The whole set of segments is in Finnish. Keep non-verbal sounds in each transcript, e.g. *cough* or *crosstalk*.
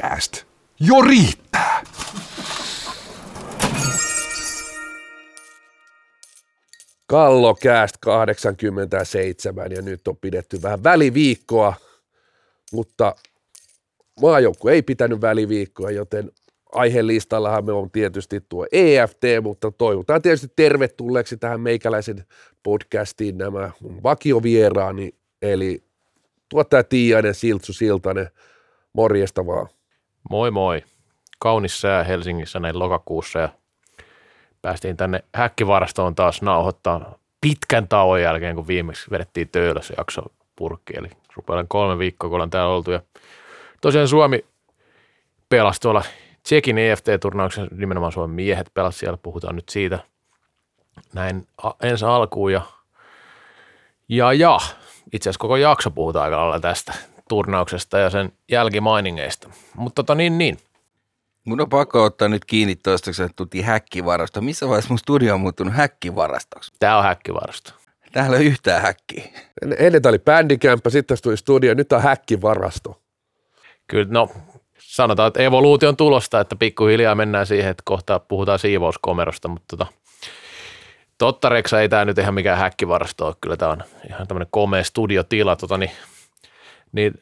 Kallokääst. Jo riittää! Kallokääst 87 ja nyt on pidetty vähän väliviikkoa, mutta maajoukku ei pitänyt väliviikkoa, joten aihelistallahan me on tietysti tuo EFT, mutta toivotaan tietysti tervetulleeksi tähän meikäläisen podcastiin nämä vakiovieraani, eli tuottaja Tiiainen, Siltsu Siltanen, morjesta vaan. Moi moi. Kaunis sää Helsingissä näin lokakuussa ja päästiin tänne häkkivarastoon taas nauhoittaa pitkän tauon jälkeen, kun viimeksi vedettiin töölössä jakso purkki. Eli rupean kolme viikkoa, kun ollaan täällä oltu. Ja tosiaan Suomi pelasi tuolla Tsekin EFT-turnauksen, nimenomaan Suomen miehet pelasi siellä, puhutaan nyt siitä näin ensi alkuun. Ja, ja, ja itse asiassa koko jakso puhutaan aika lailla tästä turnauksesta ja sen jälkimainingeista. Mutta tota niin, niin. Mun on pakko ottaa nyt kiinni toistaiseksi, että tultiin häkkivarasto. Missä vaiheessa mun studio on muuttunut häkkivarastoksi? Tää on häkkivarasto. Täällä ei ole yhtään häkkiä. Ennen tämä oli bändikämppä, sitten tuli studio, nyt on häkkivarasto. Kyllä, no sanotaan, että evoluution tulosta, että pikkuhiljaa mennään siihen, että kohta puhutaan siivouskomerosta, mutta tota, totta Reksa ei tämä nyt ihan mikään häkkivarasto ole, kyllä tämä on ihan tämmöinen komea studiotila, tota, niin, niin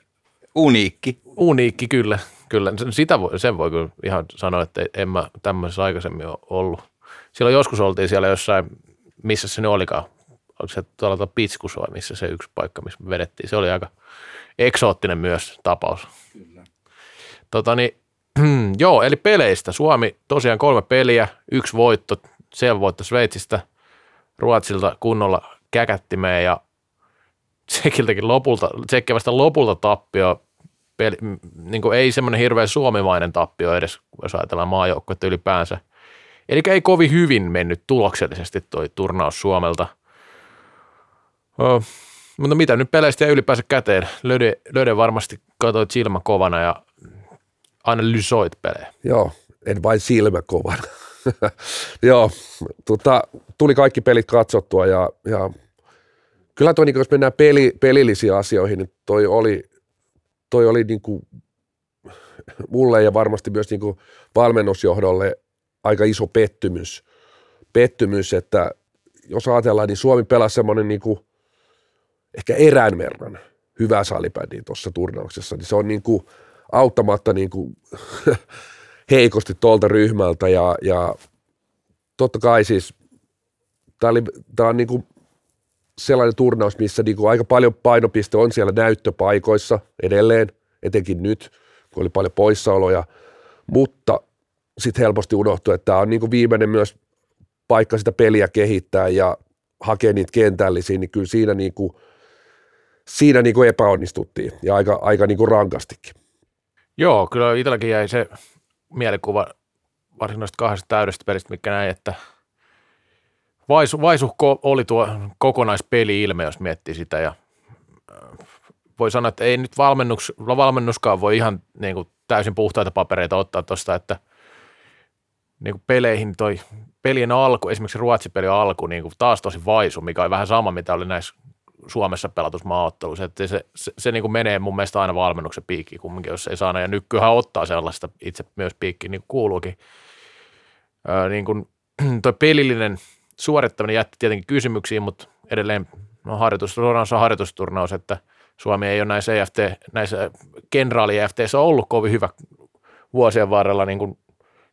Uniikki. uniikki kyllä, kyllä. Sitä voi, sen voi kyllä ihan sanoa, että en mä tämmöisessä aikaisemmin ole ollut. Silloin joskus oltiin siellä jossain, missä se nyt olikaan, onko se tuolla Pitskus vai missä se yksi paikka, missä me vedettiin. Se oli aika eksoottinen myös tapaus. Tota niin, *clears throat* joo, eli peleistä. Suomi tosiaan kolme peliä, yksi voitto, se voitto Sveitsistä, Ruotsilta kunnolla käkättimeen ja Tsekiltäkin lopulta, Tsekkivästä lopulta tappio, peli, niin kuin ei semmoinen hirveän suomimainen tappio edes, jos ajatellaan maajoukkuetta ylipäänsä. Eli ei kovin hyvin mennyt tuloksellisesti toi turnaus Suomelta. Oh, mutta mitä nyt peleistä ja ylipäänsä käteen? Löde, Löde varmasti katsoi silmä kovana ja analysoit pelejä. Joo, en vain silmä kovana. *laughs* Joo, tota, tuli kaikki pelit katsottua ja, ja kyllä toi, niin jos mennään peli, pelillisiin asioihin, niin toi oli, toi oli niin kuin, mulle ja varmasti myös niin kuin valmennusjohdolle aika iso pettymys, pettymys, että jos ajatellaan, niin Suomi pelasi semmoinen niin kuin, ehkä erään verran hyvää salibändiä tuossa turnauksessa, niin se on niin kuin auttamatta niin kuin *laughs* heikosti tuolta ryhmältä ja, ja totta kai siis tämä, on niin kuin sellainen turnaus, missä niin kuin aika paljon painopiste on siellä näyttöpaikoissa edelleen, etenkin nyt, kun oli paljon poissaoloja, mutta sitten helposti unohtuu, että tämä on niin kuin viimeinen myös paikka sitä peliä kehittää ja hakea niitä kentällisiä, niin kyllä siinä, niin kuin, siinä niin kuin epäonnistuttiin ja aika, aika niin kuin rankastikin. Joo, kyllä itselläkin jäi se mielikuva varsinaisesta kahdesta täydestä pelistä, mikä näin, että vaisu, vaisuhko oli tuo kokonaispeli-ilme, jos miettii sitä ja äh, voi sanoa, että ei nyt valmennus, valmennuskaan voi ihan niin kuin täysin puhtaita papereita ottaa tuosta, että niin kuin peleihin toi pelien alku, esimerkiksi Ruotsi-pelin alku, niin kuin taas tosi vaisu, mikä on vähän sama, mitä oli näissä Suomessa pelatussa maaottelussa, että se, se, se niin kuin menee mun mielestä aina valmennuksen piikkiin kumminkin, jos ei saada, ja nykyään ottaa sellaista itse myös piikkiin, niin kuin kuuluukin. Öö, niin kuin, *clears throat* toi pelillinen suorittaminen jätti tietenkin kysymyksiä, mutta edelleen no, harjoitus, on harjoitusturnaus, että Suomi ei ole näissä, EFT, näissä kenraali EFTissä ollut kovin hyvä vuosien varrella, niin kuin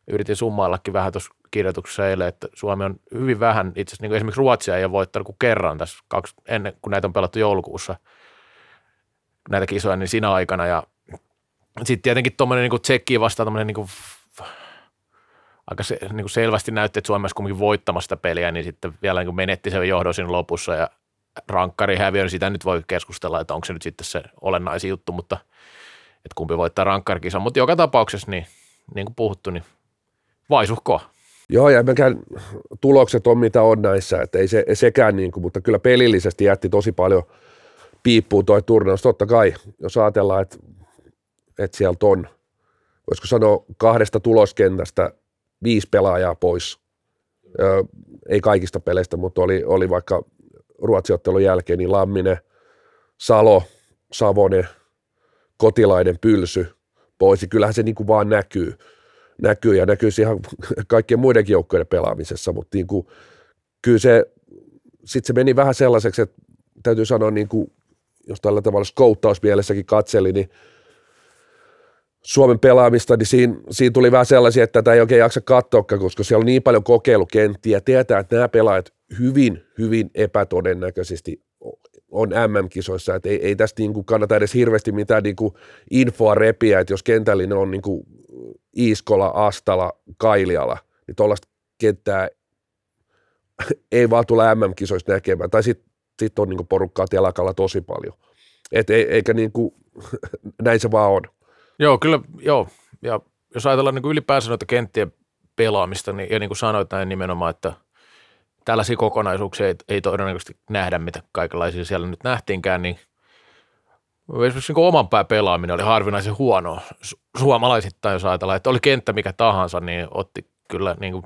yritin summaillakin vähän tuossa kirjoituksessa eilen, että Suomi on hyvin vähän, itse asiassa niin esimerkiksi Ruotsia ei ole voittanut kuin kerran tässä, kaksi, ennen kuin näitä on pelattu joulukuussa, näitä kisoja, niin siinä aikana, ja sitten tietenkin tuommoinen niin tsekkiin vastaan tuommoinen niin aika se, niin kuin selvästi näytti, että Suomessa kumminkin voittamassa sitä peliä, niin sitten vielä niin kuin menetti sen johdon siinä lopussa, ja rankkari häviö, niin sitä nyt voi keskustella, että onko se nyt sitten se olennaisin juttu, mutta että kumpi voittaa rankkarikisan, mutta joka tapauksessa, niin, niin kuin puhuttu, niin vaisuhkoa. Joo, ja mekään tulokset on mitä on näissä, että ei se, sekään, niin kuin, mutta kyllä pelillisesti jätti tosi paljon piippuun toi turnaus. Totta kai, jos ajatellaan, että, että sieltä on, voisiko sanoa kahdesta tuloskentästä viisi pelaajaa pois. Ö, ei kaikista peleistä, mutta oli, oli vaikka Ruotsiottelun jälkeen, niin Lamminen, Salo, Savonen, Kotilainen, Pylsy pois, kyllähän se niin kuin vaan näkyy, näkyy ja näkyy ihan *laughs* kaikkien muidenkin joukkojen pelaamisessa, mutta niin kuin, kyllä se, sitten se meni vähän sellaiseksi, että täytyy sanoa, niin kuin, jos tällä tavalla skouttausmielessäkin katseli, niin Suomen pelaamista, niin siinä, siinä tuli vähän sellaisia, että tätä ei oikein jaksa katsoa, koska siellä on niin paljon kokeilukenttiä. Tietää, että nämä pelaajat hyvin, hyvin epätodennäköisesti on MM-kisoissa, että ei, ei tästä niin kuin kannata edes hirveästi mitään niin kuin infoa repiä, että jos kentällinen on niin kuin Iiskola, Astala, Kailiala, niin tuollaista kenttää *laughs* ei vaan tule MM-kisoista näkemään, tai sitten sit on niin kuin porukkaa telakalla tosi paljon. Et ei, eikä niin kuin, *laughs* näin se vaan on. Joo, kyllä, joo. Ja jos ajatellaan niin ylipäänsä noita kenttien pelaamista, niin, ja niin kuin sanoit näin nimenomaan, että tällaisia kokonaisuuksia ei, ei todennäköisesti nähdä, mitä kaikenlaisia siellä nyt nähtiinkään, niin esimerkiksi niin oman pää pelaaminen oli harvinaisen huono suomalaisittain, jos ajatellaan, että oli kenttä mikä tahansa, niin otti kyllä niin kuin,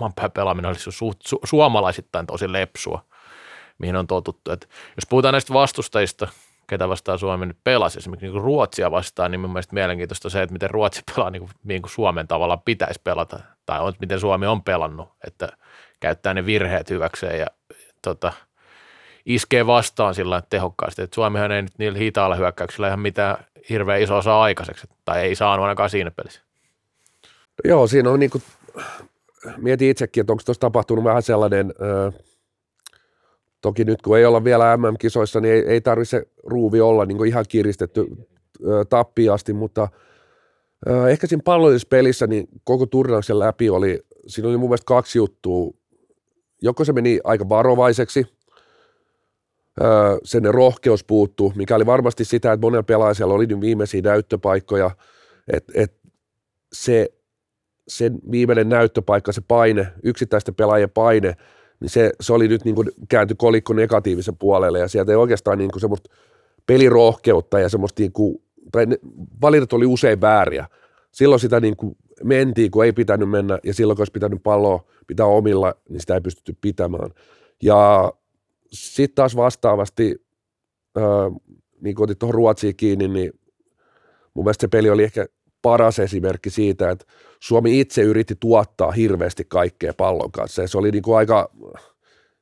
oman pää pelaaminen oli su, su, suomalaisittain tosi lepsua, mihin on totuttu. Että jos puhutaan näistä vastustajista, ketä vastaan Suomi nyt pelasi, esimerkiksi niin Ruotsia vastaan, niin mun mielestä mielenkiintoista se, että miten Ruotsi *laughs* pelaa niin kuin, niin kuin Suomen tavalla pitäisi pelata, tai on, miten Suomi on pelannut, että käyttää ne virheet hyväkseen ja tota, iskee vastaan sillä tehokkaasti. Et Suomihan ei nyt niillä hitaalla hyökkäyksillä ihan mitään hirveän isoa saa aikaiseksi, tai ei saanut ainakaan siinä pelissä. Joo, siinä on niin kuin, mietin itsekin, että onko tuossa tapahtunut vähän sellainen, toki nyt kun ei olla vielä MM-kisoissa, niin ei, ei tarvitse se ruuvi olla niin ihan kiristetty tappiin asti, mutta ehkä siinä pallollisessa pelissä niin koko turnauksen läpi oli, siinä oli mun mielestä kaksi juttua. Joko se meni aika varovaiseksi, sen rohkeus puuttuu, mikä oli varmasti sitä, että monella pelaajalla oli nyt viimeisiä näyttöpaikkoja, että et se sen viimeinen näyttöpaikka, se paine, yksittäisten pelaajien paine, niin se, se oli nyt niin kuin käänty kolikko negatiivisen puolelle ja sieltä ei oikeastaan niin kuin semmoista pelirohkeutta ja semmoista niin kuin, tai ne, valinnat oli usein vääriä. Silloin sitä niin kuin mentiin, kun ei pitänyt mennä ja silloin kun olisi pitänyt palloa pitää omilla, niin sitä ei pystytty pitämään. Ja sitten taas vastaavasti, äh, niin kun otit tuohon Ruotsiin kiinni, niin mun mielestä se peli oli ehkä paras esimerkki siitä, että Suomi itse yritti tuottaa hirveästi kaikkea pallon kanssa. Ja se oli niin kuin aika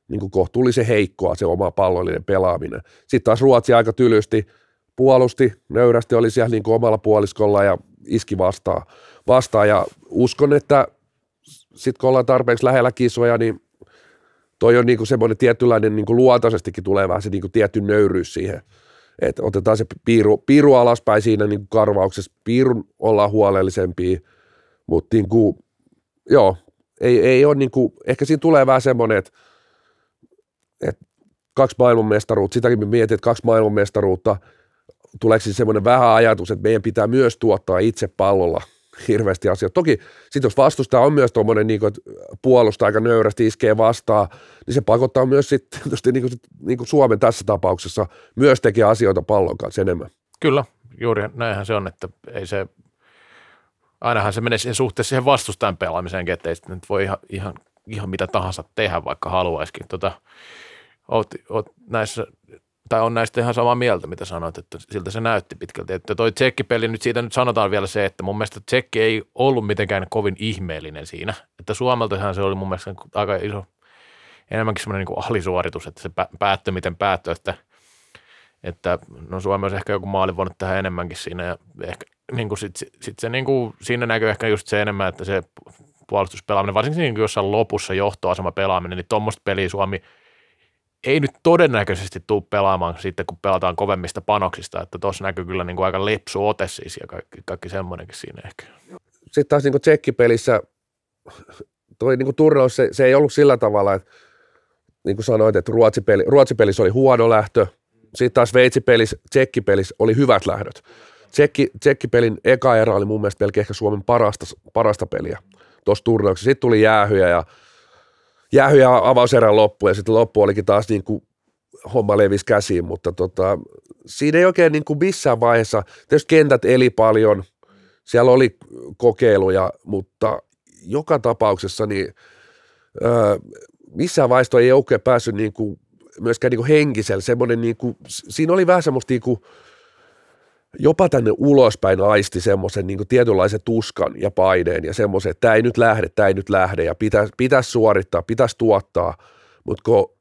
niin kuin kohtuullisen heikkoa se oma pallollinen pelaaminen. Sitten taas Ruotsi aika tylysti puolusti, nöyrästi oli siellä niin kuin omalla puoliskolla ja iski vastaan, vastaan. Ja uskon, että sitten kun ollaan tarpeeksi lähellä kisoja, niin toi on niinku semmoinen tietynlainen niinku luontaisestikin tulee vähän se niinku tietty nöyryys siihen, että otetaan se piiru, piiru alaspäin siinä niinku karvauksessa, piirun ollaan huolellisempia, mutta niinku, joo, ei, ei ole niinku, ehkä siinä tulee vähän semmoinen, että, että kaksi maailmanmestaruutta, sitäkin me mietin, että kaksi maailmanmestaruutta, tuleeko siis semmoinen vähän ajatus, että meidän pitää myös tuottaa itse pallolla *laughs* – hirveästi asioita. Toki sitten jos vastustaja on myös tuommoinen, niin että puolustaa aika nöyrästi, iskee vastaan, niin se pakottaa myös sitten *laughs* niin kuin, niin kuin Suomen tässä tapauksessa myös tekee asioita pallon kanssa enemmän. Kyllä, juuri näinhän se on, että ei se, ainahan se menee siihen suhteessa siihen vastustajan pelaamiseen, että ei nyt voi ihan, ihan, ihan mitä tahansa tehdä, vaikka haluaisikin. Tota, oot, oot näissä tai on näistä ihan samaa mieltä, mitä sanoit, että siltä se näytti pitkälti. Että toi tsekkipeli, nyt siitä nyt sanotaan vielä se, että mun mielestä tsekki ei ollut mitenkään kovin ihmeellinen siinä. Että Suomeltahan se oli mun mielestä aika iso, enemmänkin semmoinen niin alisuoritus, että se päättyi miten päättyi, että, että no Suomi olisi ehkä joku maali voinut tehdä enemmänkin siinä ja ehkä niin kuin sit, sit se niin kuin, siinä näkyy ehkä just se enemmän, että se puolustuspelaaminen, varsinkin niin jossain lopussa johtoasema pelaaminen, niin tuommoista peliä Suomi – ei nyt todennäköisesti tule pelaamaan sitten, kun pelataan kovemmista panoksista, että tuossa näkyy kyllä niin kuin aika lepsu ote siis ja kaikki, kaikki semmoinenkin siinä ehkä. Sitten taas niin kuin tsekkipelissä toi niin kuin turnaus, se, se, ei ollut sillä tavalla, että niin kuin sanoit, että ruotsipeli, ruotsipelissä oli huono lähtö, sitten taas veitsipelissä, tsekkipelissä oli hyvät lähdöt. Tsekki, tsekkipelin eka erä oli mun mielestä melkein ehkä Suomen parasta, parasta peliä tuossa turnauksessa. Sitten tuli jäähyjä ja jäähy ja avauserän loppu ja sitten loppu olikin taas niin kuin homma levisi käsiin, mutta tota, siinä ei oikein niin kuin missään vaiheessa, tietysti kentät eli paljon, siellä oli kokeiluja, mutta joka tapauksessa niin öö, missään vaiheessa ei oikein päässyt niin kuin, myöskään niin kuin henkisellä, semmoinen niin kuin, siinä oli vähän semmoista niin kuin, jopa tänne ulospäin aisti semmoisen niin tietynlaisen tuskan ja paineen ja semmoisen, että tämä ei nyt lähde, tämä ei nyt lähde ja pitäisi, pitäisi suorittaa, pitäisi tuottaa, mutta kun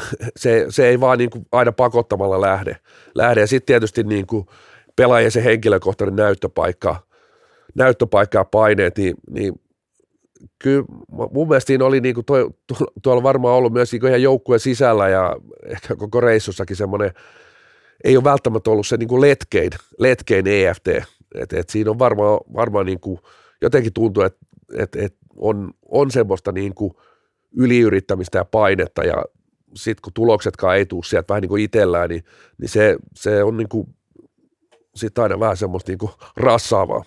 *laughs* se, se ei vaan niin kuin aina pakottamalla lähde. lähde. Ja sitten tietysti niin kuin pelaajien se henkilökohtainen näyttöpaikka, näyttöpaikka ja paineet, niin, niin kyllä mun mielestä siinä oli niin kuin toi, tuolla varmaan ollut myös niin ihan joukkueen sisällä ja ehkä koko reissussakin semmoinen, ei ole välttämättä ollut se niin kuin letkein, letkein EFT, että et siinä on varmaan, varmaan niin kuin, jotenkin tuntuu, että et, et on, on semmoista niin kuin yliyrittämistä ja painetta ja sitten kun tuloksetkaan ei tule sieltä vähän niin kuin itsellään, niin, niin se, se on niin kuin, sit aina vähän semmoista niin kuin rassaavaa.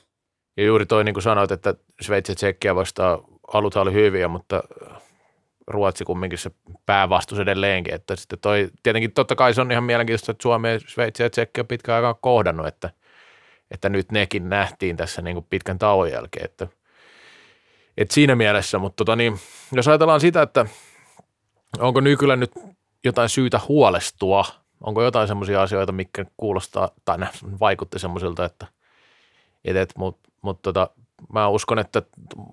Ja juuri toi niin kuin sanoit, että Sveitsi ja Tsekkiä vastaan alut oli hyviä, mutta Ruotsi kumminkin se päävastus edelleenkin. Että sitten toi, tietenkin totta kai se on ihan mielenkiintoista, että Suomi, Sveitsi ja Tsekki on pitkään aikaa kohdannut, että, että nyt nekin nähtiin tässä niin kuin pitkän tauon jälkeen. Että, että siinä mielessä, mutta tota niin, jos ajatellaan sitä, että onko nykyllä nyt jotain syytä huolestua, onko jotain semmoisia asioita, mikä kuulostaa tai vaikutti semmoisilta, että, että mutta mut tota, mä uskon, että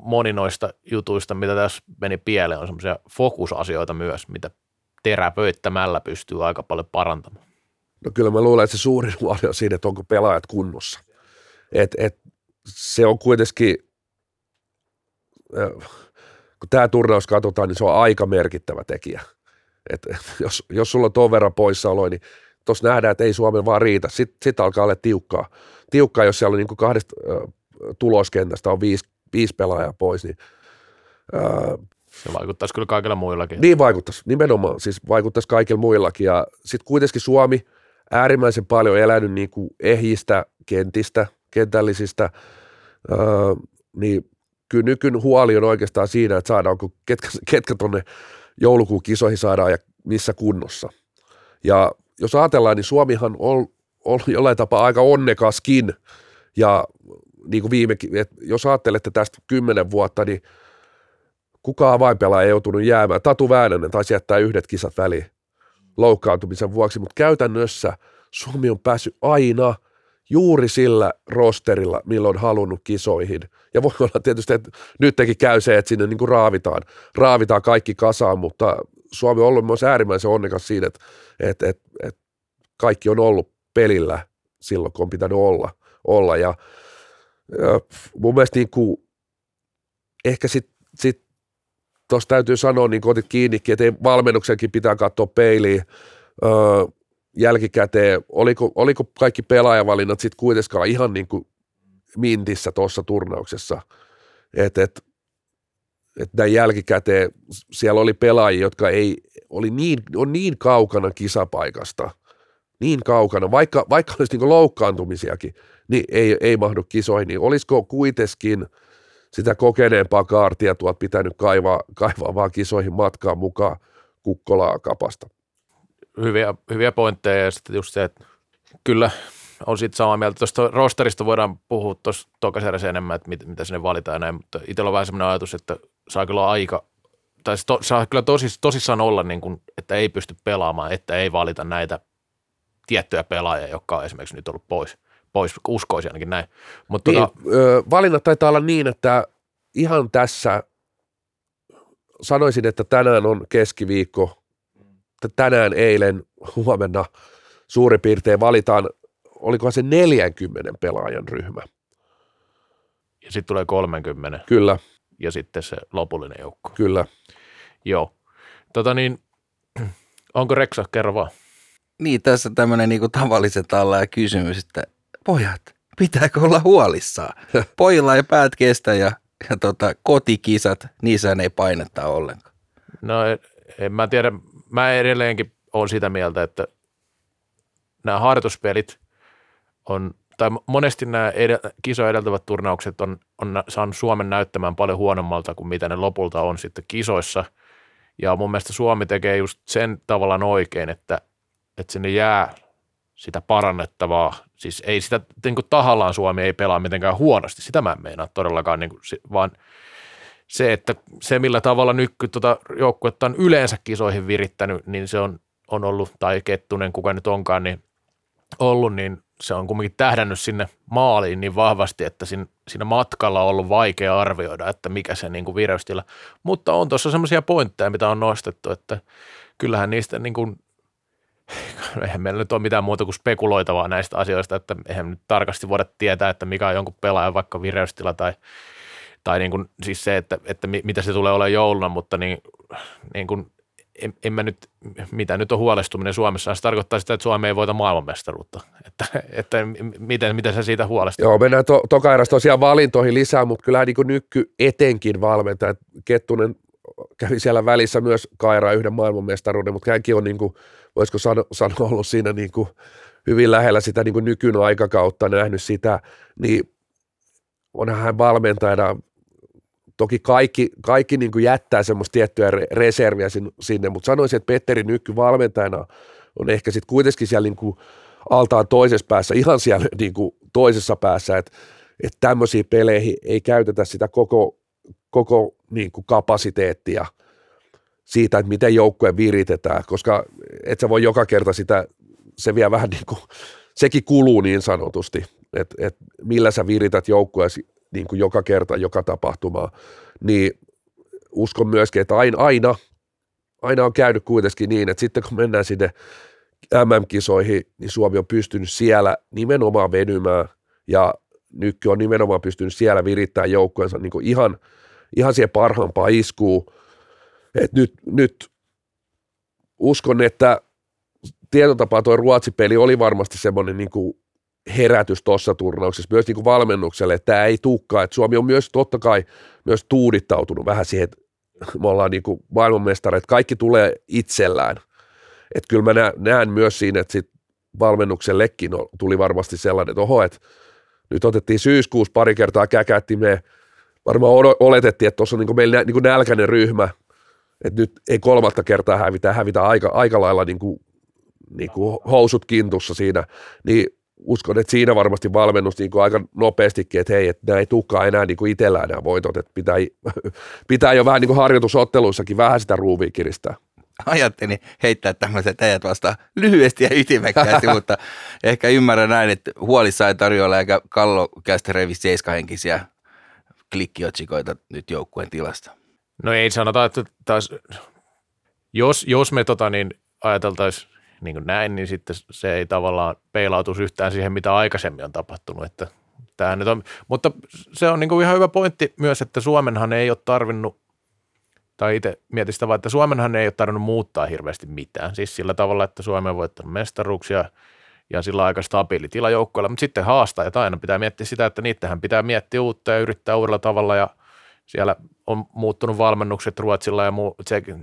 moni noista jutuista, mitä tässä meni pieleen, on semmoisia fokusasioita myös, mitä teräpöittämällä pystyy aika paljon parantamaan. No kyllä mä luulen, että se suurin *laughs* huoli on siinä, että onko pelaajat kunnossa. Et, et, se on kuitenkin, kun tämä turnaus katsotaan, niin se on aika merkittävä tekijä. Et, *laughs* jos, jos sulla on tuon verran poissaoloja, niin tuossa nähdään, että ei Suomen vaan riitä. Sitten sit alkaa olla tiukkaa. Tiukkaa, jos siellä on niin kahdesta tuloskentästä on viisi, viisi pelaajaa pois, niin ää, se vaikuttaisi kyllä kaikilla muillakin. Niin vaikuttaisi, nimenomaan, siis vaikuttaisi kaikilla muillakin. Ja sitten kuitenkin Suomi äärimmäisen paljon elänyt niin kuin ehjistä kentistä, kentällisistä, ää, niin kyllä nykyn huoli on oikeastaan siinä, että saadaanko, ketkä, ketkä tuonne joulukuun kisoihin saadaan ja missä kunnossa. Ja jos ajatellaan, niin Suomihan on ollut jollain tapaa aika onnekaskin ja niin kuin viime, että jos ajattelette tästä kymmenen vuotta, niin kukaan avainpelaaja ei joutunut jäämään. Tatu Väänänen taisi jättää yhdet kisat väliin loukkaantumisen vuoksi, mutta käytännössä Suomi on päässyt aina juuri sillä rosterilla, milloin on halunnut kisoihin. Ja voi olla tietysti, että nytkin käy se, että sinne niin kuin raavitaan, raavitaan kaikki kasaan, mutta Suomi on ollut myös äärimmäisen onnekas siinä, että, että, että, että kaikki on ollut pelillä silloin, kun on pitänyt olla. olla. Ja mun mielestä niin kuin, ehkä sitten sit, tuossa täytyy sanoa, niin otit kiinnikin, että valmennuksenkin pitää katsoa peiliin öö, jälkikäteen. Oliko, oliko kaikki pelaajavalinnat sitten kuitenkaan ihan niin kuin mintissä tuossa turnauksessa, että et, et näin jälkikäteen siellä oli pelaajia, jotka ei, oli niin, on niin kaukana kisapaikasta, niin kaukana, vaikka, vaikka olisi niin loukkaantumisiakin, niin ei, ei mahdu kisoihin, niin olisiko kuitenkin sitä kokeneempaa kaartia tuot pitänyt kaivaa, kaivaa vaan kisoihin matkaan mukaan kukkolaa kapasta? Hyviä, hyviä pointteja ja sitten just se, että kyllä on sitten samaa mieltä. Tuosta rosterista voidaan puhua tuossa tokaserässä enemmän, että mit, mitä sinne valitaan näin, mutta itsellä on vähän sellainen ajatus, että saa kyllä aika, tai to, saa kyllä tosis, tosissaan olla, niin kuin, että ei pysty pelaamaan, että ei valita näitä tiettyjä pelaajia, jotka on esimerkiksi nyt ollut pois pois, uskoisin ainakin näin. Mutta niin, tota, ö, valinnat taitaa olla niin, että ihan tässä sanoisin, että tänään on keskiviikko, tänään, eilen, huomenna suurin piirtein valitaan, olikohan se 40 pelaajan ryhmä. Ja sitten tulee 30. Kyllä. Ja sitten se lopullinen joukko. Kyllä. Joo. Tota niin, onko Reksa, kerro vaan. Niin, tässä tämmöinen niinku tavallisen alla kysymys, että pojat, pitääkö olla huolissaan? Pojilla ei päät kestä ja, ja tota, kotikisat, niissä ei painetta ollenkaan. No en mä tiedä, mä edelleenkin olen sitä mieltä, että nämä harjoituspelit on, tai monesti nämä edel, kisoja edeltävät turnaukset on, on saanut Suomen näyttämään paljon huonommalta kuin mitä ne lopulta on sitten kisoissa. Ja mun mielestä Suomi tekee just sen tavallaan oikein, että, että sinne jää sitä parannettavaa. Siis ei sitä, niin kuin tahallaan Suomi ei pelaa mitenkään huonosti, sitä mä en meinaa todellakaan, niin kuin, vaan se, että se millä tavalla nyky tuota joukkuetta on yleensä kisoihin virittänyt, niin se on, on ollut, tai Kettunen, kuka nyt onkaan, niin ollut, niin se on kumminkin tähdännyt sinne maaliin niin vahvasti, että siinä, siinä matkalla on ollut vaikea arvioida, että mikä se niin kuin vireystila. Mutta on tuossa semmoisia pointteja, mitä on nostettu, että kyllähän niistä niin kuin, *laughs* eihän meillä nyt ole mitään muuta kuin spekuloitavaa näistä asioista, että eihän nyt tarkasti voida tietää, että mikä on jonkun pelaajan vaikka vireystila tai, tai niin kuin, siis se, että, että mitä se tulee olemaan jouluna, mutta niin, niin kuin en, en mä nyt, mitä nyt on huolestuminen Suomessa, se tarkoittaa sitä, että Suomi ei voita maailmanmestaruutta. Että, että miten, miten se siitä huolestuu? Joo, mennään to, toka eräs tosiaan valintoihin lisää, mutta kyllähän niin Nykky etenkin valmentaja. Kettunen kävi siellä välissä myös Kairaa yhden maailmanmestaruuden, mutta hänkin on niin kuin, voisiko sanoa, sanoa ollut siinä niin kuin hyvin lähellä sitä niin kuin nykyn aikakautta, nähnyt sitä, niin onhan hän valmentajana Toki kaikki, kaikki niin kuin jättää semmoista tiettyä reserviä sinne, mutta sanoisin, että Petteri Nykky valmentajana on ehkä sitten kuitenkin siellä niin kuin altaan toisessa päässä, ihan siellä niin kuin toisessa päässä, että, että tämmöisiin peleihin ei käytetä sitä koko, koko niin kuin kapasiteettia siitä, että miten joukkue viritetään, koska et sä voi joka kerta sitä, se vie vähän niin kuin, sekin kuluu niin sanotusti, että, että millä sä virität joukkueesi niin kuin joka kerta, joka tapahtumaa, niin uskon myöskin, että aina, aina, aina on käynyt kuitenkin niin, että sitten kun mennään sinne MM-kisoihin, niin Suomi on pystynyt siellä nimenomaan venymään ja Nykky on nimenomaan pystynyt siellä virittämään joukkueensa niin ihan, ihan siihen parhaampaan iskuun. Et nyt, nyt uskon, että tietotapaa tuo Ruotsi-peli oli varmasti semmoinen niin kuin herätys tuossa turnauksessa myös niin kuin valmennukselle, että tämä ei tukkaa, että Suomi on myös totta kai myös tuudittautunut vähän siihen, että me ollaan niin kuin maailmanmestareita, kaikki tulee itsellään. Että kyllä mä näen myös siinä, että sit valmennuksellekin tuli varmasti sellainen, että oho, että nyt otettiin syyskuussa pari kertaa käkätti, me varmaan oletettiin, että tuossa on niin meillä niin kuin nälkäinen ryhmä, että nyt ei kolmatta kertaa hävitä, hävitä aika, aika lailla niin kuin, niin kuin housut kintussa siinä, niin uskon, että siinä varmasti valmennus niin kuin aika nopeastikin, että hei, että nämä ei tulekaan enää niin kuin itsellään nämä voitot, että pitää, *laughs* pitää jo vähän niin kuin harjoitusotteluissakin vähän sitä ruuvia kiristää. Ajattelin heittää tämmöiset äijät vasta lyhyesti ja ytimekkäästi, *laughs* mutta ehkä ymmärrän näin, että huolissa ei tarjolla eikä kallo kästä revi seiskahenkisiä klikkiotsikoita nyt joukkueen tilasta. No ei sanota, että taas, jos, jos me tota, niin ajateltaisiin niin kuin näin, niin sitten se ei tavallaan peilautuisi yhtään siihen, mitä aikaisemmin on tapahtunut. Että tämähän nyt on, mutta se on niin kuin ihan hyvä pointti myös, että Suomenhan ei ole tarvinnut, tai itse mietin sitä vaan, että Suomenhan ei ole tarvinnut muuttaa hirveästi mitään. Siis sillä tavalla, että Suomi on voittanut mestaruuksia ja sillä aika stabiili tila joukkoilla, mutta sitten haastaa, että aina pitää miettiä sitä, että niitähän pitää miettiä uutta ja yrittää uudella tavalla ja – siellä on muuttunut valmennukset Ruotsilla ja muu,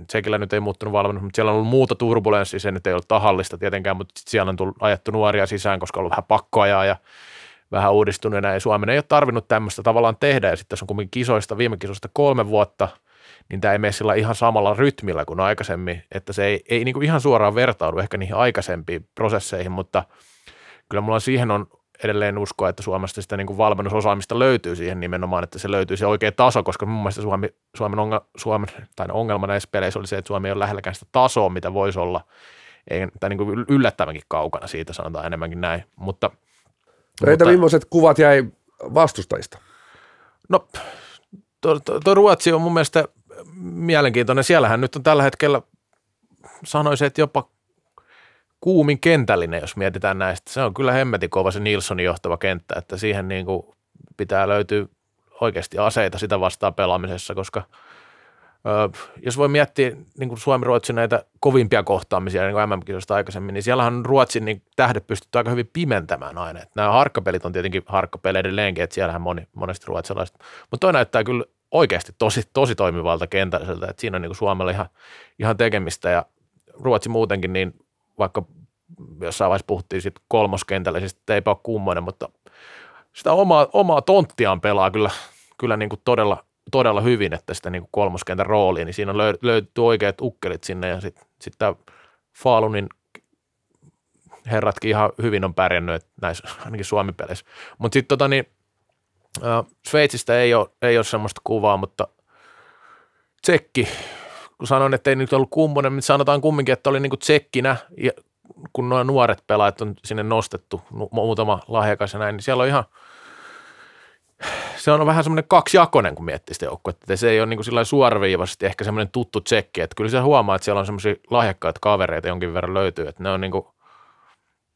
Tsekillä nyt ei muuttunut valmennus, mutta siellä on ollut muuta turbulenssia, se nyt ei ollut tahallista tietenkään, mutta siellä on tullut, ajettu nuoria sisään, koska on ollut vähän pakkoajaa ja vähän uudistuneena ja Suomen ei ole tarvinnut tämmöistä tavallaan tehdä. Ja sitten tässä on kuitenkin kisoista, viime kisoista kolme vuotta, niin tämä ei mene sillä ihan samalla rytmillä kuin aikaisemmin, että se ei, ei niin kuin ihan suoraan vertaudu ehkä niihin aikaisempiin prosesseihin, mutta kyllä mulla siihen on edelleen uskoa, että Suomesta sitä niin kuin valmennusosaamista löytyy siihen nimenomaan, että se löytyy se oikea taso, koska mun mielestä Suomi, Suomen, ongelma, Suomen tai ongelma näissä peleissä oli se, että Suomi ei ole lähelläkään sitä tasoa, mitä voisi olla, ei, tai niin kuin yllättävänkin kaukana siitä, sanotaan enemmänkin näin. Mutta, no entä millaiset kuvat jäi vastustajista? No, tuo to, to Ruotsi on mun mielestä mielenkiintoinen. Siellähän nyt on tällä hetkellä, sanoisin, että jopa kuumin kentällinen, jos mietitään näistä. Se on kyllä hemmetin kova se Nilssonin johtava kenttä, että siihen niin kuin pitää löytyä oikeasti aseita sitä vastaan pelaamisessa, koska jos voi miettiä niin kuin Suomi-Ruotsin näitä kovimpia kohtaamisia niin kuin MM-kisoista aikaisemmin, niin siellähän Ruotsin niin tähdet pystytty aika hyvin pimentämään aina. Että nämä harkkapelit on tietenkin harkkapelejä edelleenkin, että siellähän moni, monesti ruotsalaiset. Mutta toi näyttää kyllä oikeasti tosi, tosi toimivalta kentälliseltä, että siinä on niin kuin Suomella ihan, ihan tekemistä ja Ruotsi muutenkin, niin vaikka jossain vaiheessa puhuttiin sitten kolmoskentällä, siis eipä ole kummoinen, mutta sitä omaa, omaa tonttiaan pelaa kyllä, kyllä niin kuin todella, todella hyvin, että sitä niin kuin kolmoskentän rooliin, niin siinä on löy- löytyy oikeat ukkelit sinne ja sitten sit tämä Falunin herratkin ihan hyvin on pärjännyt näissä ainakin Suomi-peleissä. Mutta sitten tota niin, äh, Sveitsistä ei ole, ei ole semmoista kuvaa, mutta Tsekki kun sanoin, että ei nyt ollut kummonen, mutta sanotaan kumminkin, että oli niin tsekkinä ja kun nuo nuoret pelaajat on sinne nostettu, muutama lahjakas ja näin, niin siellä on ihan, se on vähän semmoinen kaksijakoinen, kun miettii sitä joukkuetta. Se ei ole niin kuin suoraviivaisesti ehkä semmoinen tuttu tsekki. Että kyllä se huomaa, että siellä on semmoisia lahjakkaita kavereita jonkin verran löytyy. Että ne on niin kuin,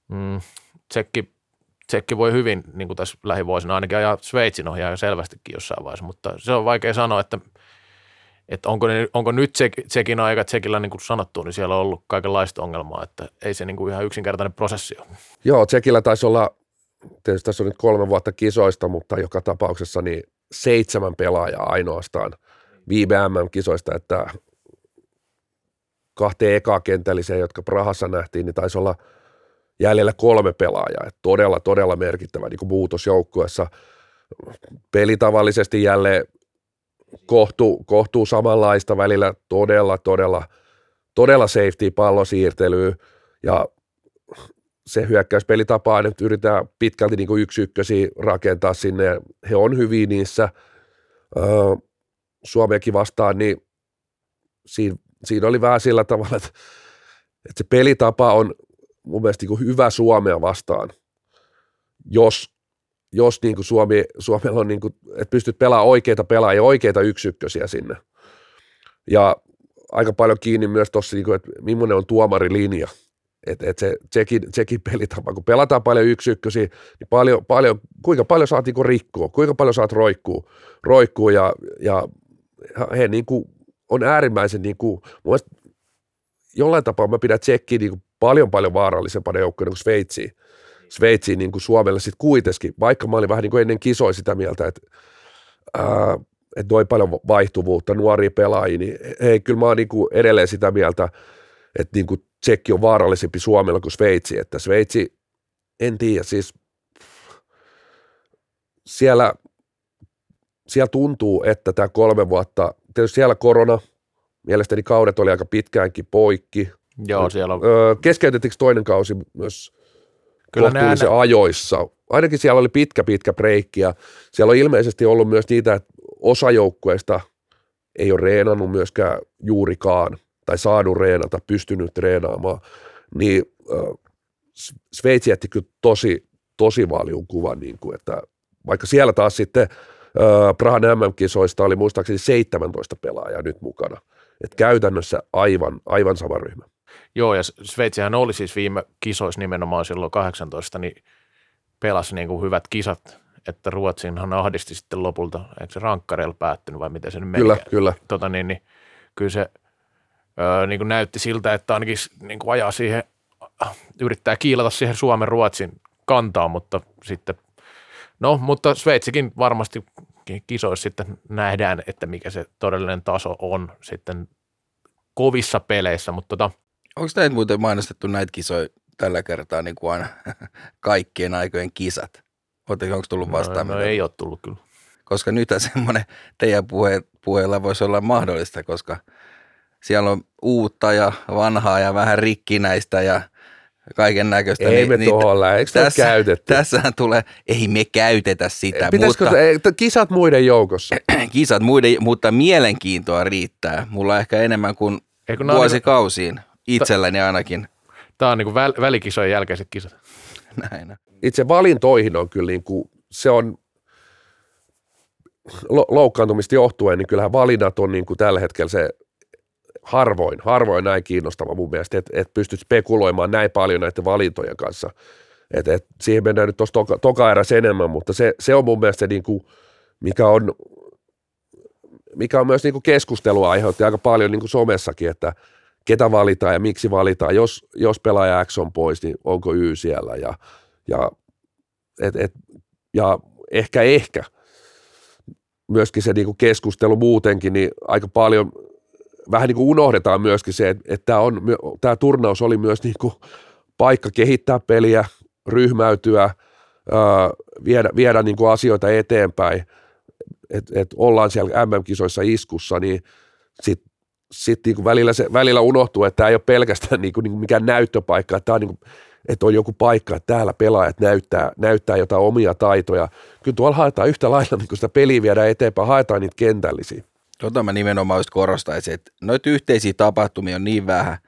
mm, tsekki, tsekki voi hyvin niin kuin tässä lähivuosina ainakin ajaa Sveitsin ohjaa selvästikin jossain vaiheessa, mutta se on vaikea sanoa, että, että onko, ne, onko nyt tsek- tsekin aika, tsekillä niin kuin sanottu, niin siellä on ollut kaikenlaista ongelmaa, että ei se niin kuin ihan yksinkertainen prosessi ole. Joo, Tsekillä taisi olla, tietysti tässä on nyt kolme vuotta kisoista, mutta joka tapauksessa niin seitsemän pelaajaa ainoastaan viime MM-kisoista, että kahteen ekaa kentälliseen, jotka Prahassa nähtiin, niin taisi olla jäljellä kolme pelaajaa. Että todella, todella merkittävä niin kuin muutos joukkueessa. Peli tavallisesti jälleen kohtuu, kohtuu samanlaista välillä todella, todella, todella safety pallosiirtelyä. Ja se hyökkäyspelitapa nyt yritetään pitkälti niin kuin yksi ykkösiä rakentaa sinne. He on hyviä niissä. Suomeakin vastaan, niin siinä, siinä oli vähän sillä tavalla, että, että se pelitapa on mun mielestä niin kuin hyvä Suomea vastaan, jos, jos niin kuin Suomi, Suomella on, niin kuin, että pystyt pelaamaan oikeita pelaajia, oikeita yksikkösiä sinne. Ja aika paljon kiinni myös tuossa, niin että millainen on tuomarilinja. Että et se tsekin, tsekin pelitapa, kun pelataan paljon yksikkösiä, niin paljon, paljon, kuinka paljon saat niin rikkoa, kuinka paljon saat roikkuu, roikkuu ja, ja he niin kuin, on äärimmäisen, niin kuin, mun jollain tapaa mä pidän tsekkiä niin paljon paljon vaarallisempana joukkueena kuin Sveitsiin. Sveitsiin niin kuin Suomelle sitten kuitenkin, vaikka mä olin vähän niin kuin ennen kisoja sitä mieltä, että, ää, että noin paljon vaihtuvuutta, nuoria pelaajia, niin hei, kyllä mä oon niin kuin edelleen sitä mieltä, että niin kuin Tsekki on vaarallisempi Suomella kuin Sveitsi, että Sveitsi, en tiedä, siis siellä, siellä tuntuu, että tämä kolme vuotta, tietysti siellä korona, mielestäni kaudet oli aika pitkäänkin poikki, Joo, siellä on. Öö, keskeytettiinkö toinen kausi myös Kyllä kohtuullisen aina- ajoissa? Ainakin siellä oli pitkä, pitkä breikki ja siellä on ilmeisesti ollut myös niitä, että osa joukkueista ei ole reenannut myöskään juurikaan tai saanut reenata, pystynyt treenaamaan, niin äh, Sveitsi jätti kyllä tosi, tosi valjun kuvan, niin kuin, että vaikka siellä taas sitten äh, Prahan MM-kisoista oli muistaakseni 17 pelaajaa nyt mukana. että käytännössä aivan, aivan sama ryhmä. Joo, ja Sveitsihän oli siis viime kisoissa nimenomaan silloin 18, niin pelasi niin kuin hyvät kisat, että Ruotsinhan ahdisti sitten lopulta, eikö se rankkareilla päättynyt vai miten se nyt meni? Kyllä, kyllä. Tota niin, niin kyllä se öö, niin kuin näytti siltä, että ainakin niin kuin ajaa siihen, yrittää kiilata siihen Suomen Ruotsin kantaan, mutta sitten, no mutta Sveitsikin varmasti kisoissa sitten nähdään, että mikä se todellinen taso on sitten kovissa peleissä, mutta tota, Onko näitä muuten mainostettu näitä kisoja tällä kertaa niin kuin aina *laughs* kaikkien aikojen kisat? Onko tullut vastaan? no, no ei ole tullut kyllä. Koska nyt *laughs* semmoinen teidän puhe, puheella voisi olla mahdollista, koska siellä on uutta ja vanhaa ja vähän rikkinäistä ja kaiken näköistä. Ei me tuohon lähde, eikö tässä, käytetty? Tässähän tulee, ei me käytetä sitä, Pitäisikö, mutta ei, kisat muiden joukossa? *clears throat* kisat muiden, mutta mielenkiintoa riittää. Mulla on ehkä enemmän kuin Eikö vuosikausiin, itselläni ainakin. Tämä on niin kuin väl, välikisojen jälkeiset kisat. *laughs* Näin. Itse valintoihin on kyllä niin kuin, se on lo- loukkaantumista johtuen, niin kyllähän valinnat on niin kuin tällä hetkellä se harvoin, harvoin näin kiinnostava mun mielestä, että et pystyt spekuloimaan näin paljon näiden valintojen kanssa. Et, et siihen mennään nyt tuossa toka, toka eräs enemmän, mutta se, se on mun mielestä se, niin kuin, mikä on mikä on myös niin kuin keskustelua aiheutti aika paljon niin kuin somessakin, että ketä valitaan ja miksi valitaan. Jos, jos pelaaja X on pois, niin onko Y siellä? Ja, ja, et, et, ja ehkä ehkä. Myöskin se niin kuin keskustelu muutenkin, niin aika paljon vähän niin kuin unohdetaan myöskin se, että, tämä, on, turnaus oli myös niin paikka kehittää peliä, ryhmäytyä, ää, viedä, viedä niin kuin asioita eteenpäin, että et ollaan siellä MM-kisoissa iskussa, niin sitten sit niin välillä, se, välillä unohtuu, että tämä ei ole pelkästään niin kuin, niin kuin mikään näyttöpaikka, että, on niin kuin, että on joku paikka, että täällä pelaajat näyttää, näyttää jotain omia taitoja. Kyllä tuolla haetaan yhtä lailla, niin kuin sitä peliä viedään eteenpäin, haetaan niitä kentällisiä. Tota mä nimenomaan just korostaisin, että noita yhteisiä tapahtumia on niin vähän,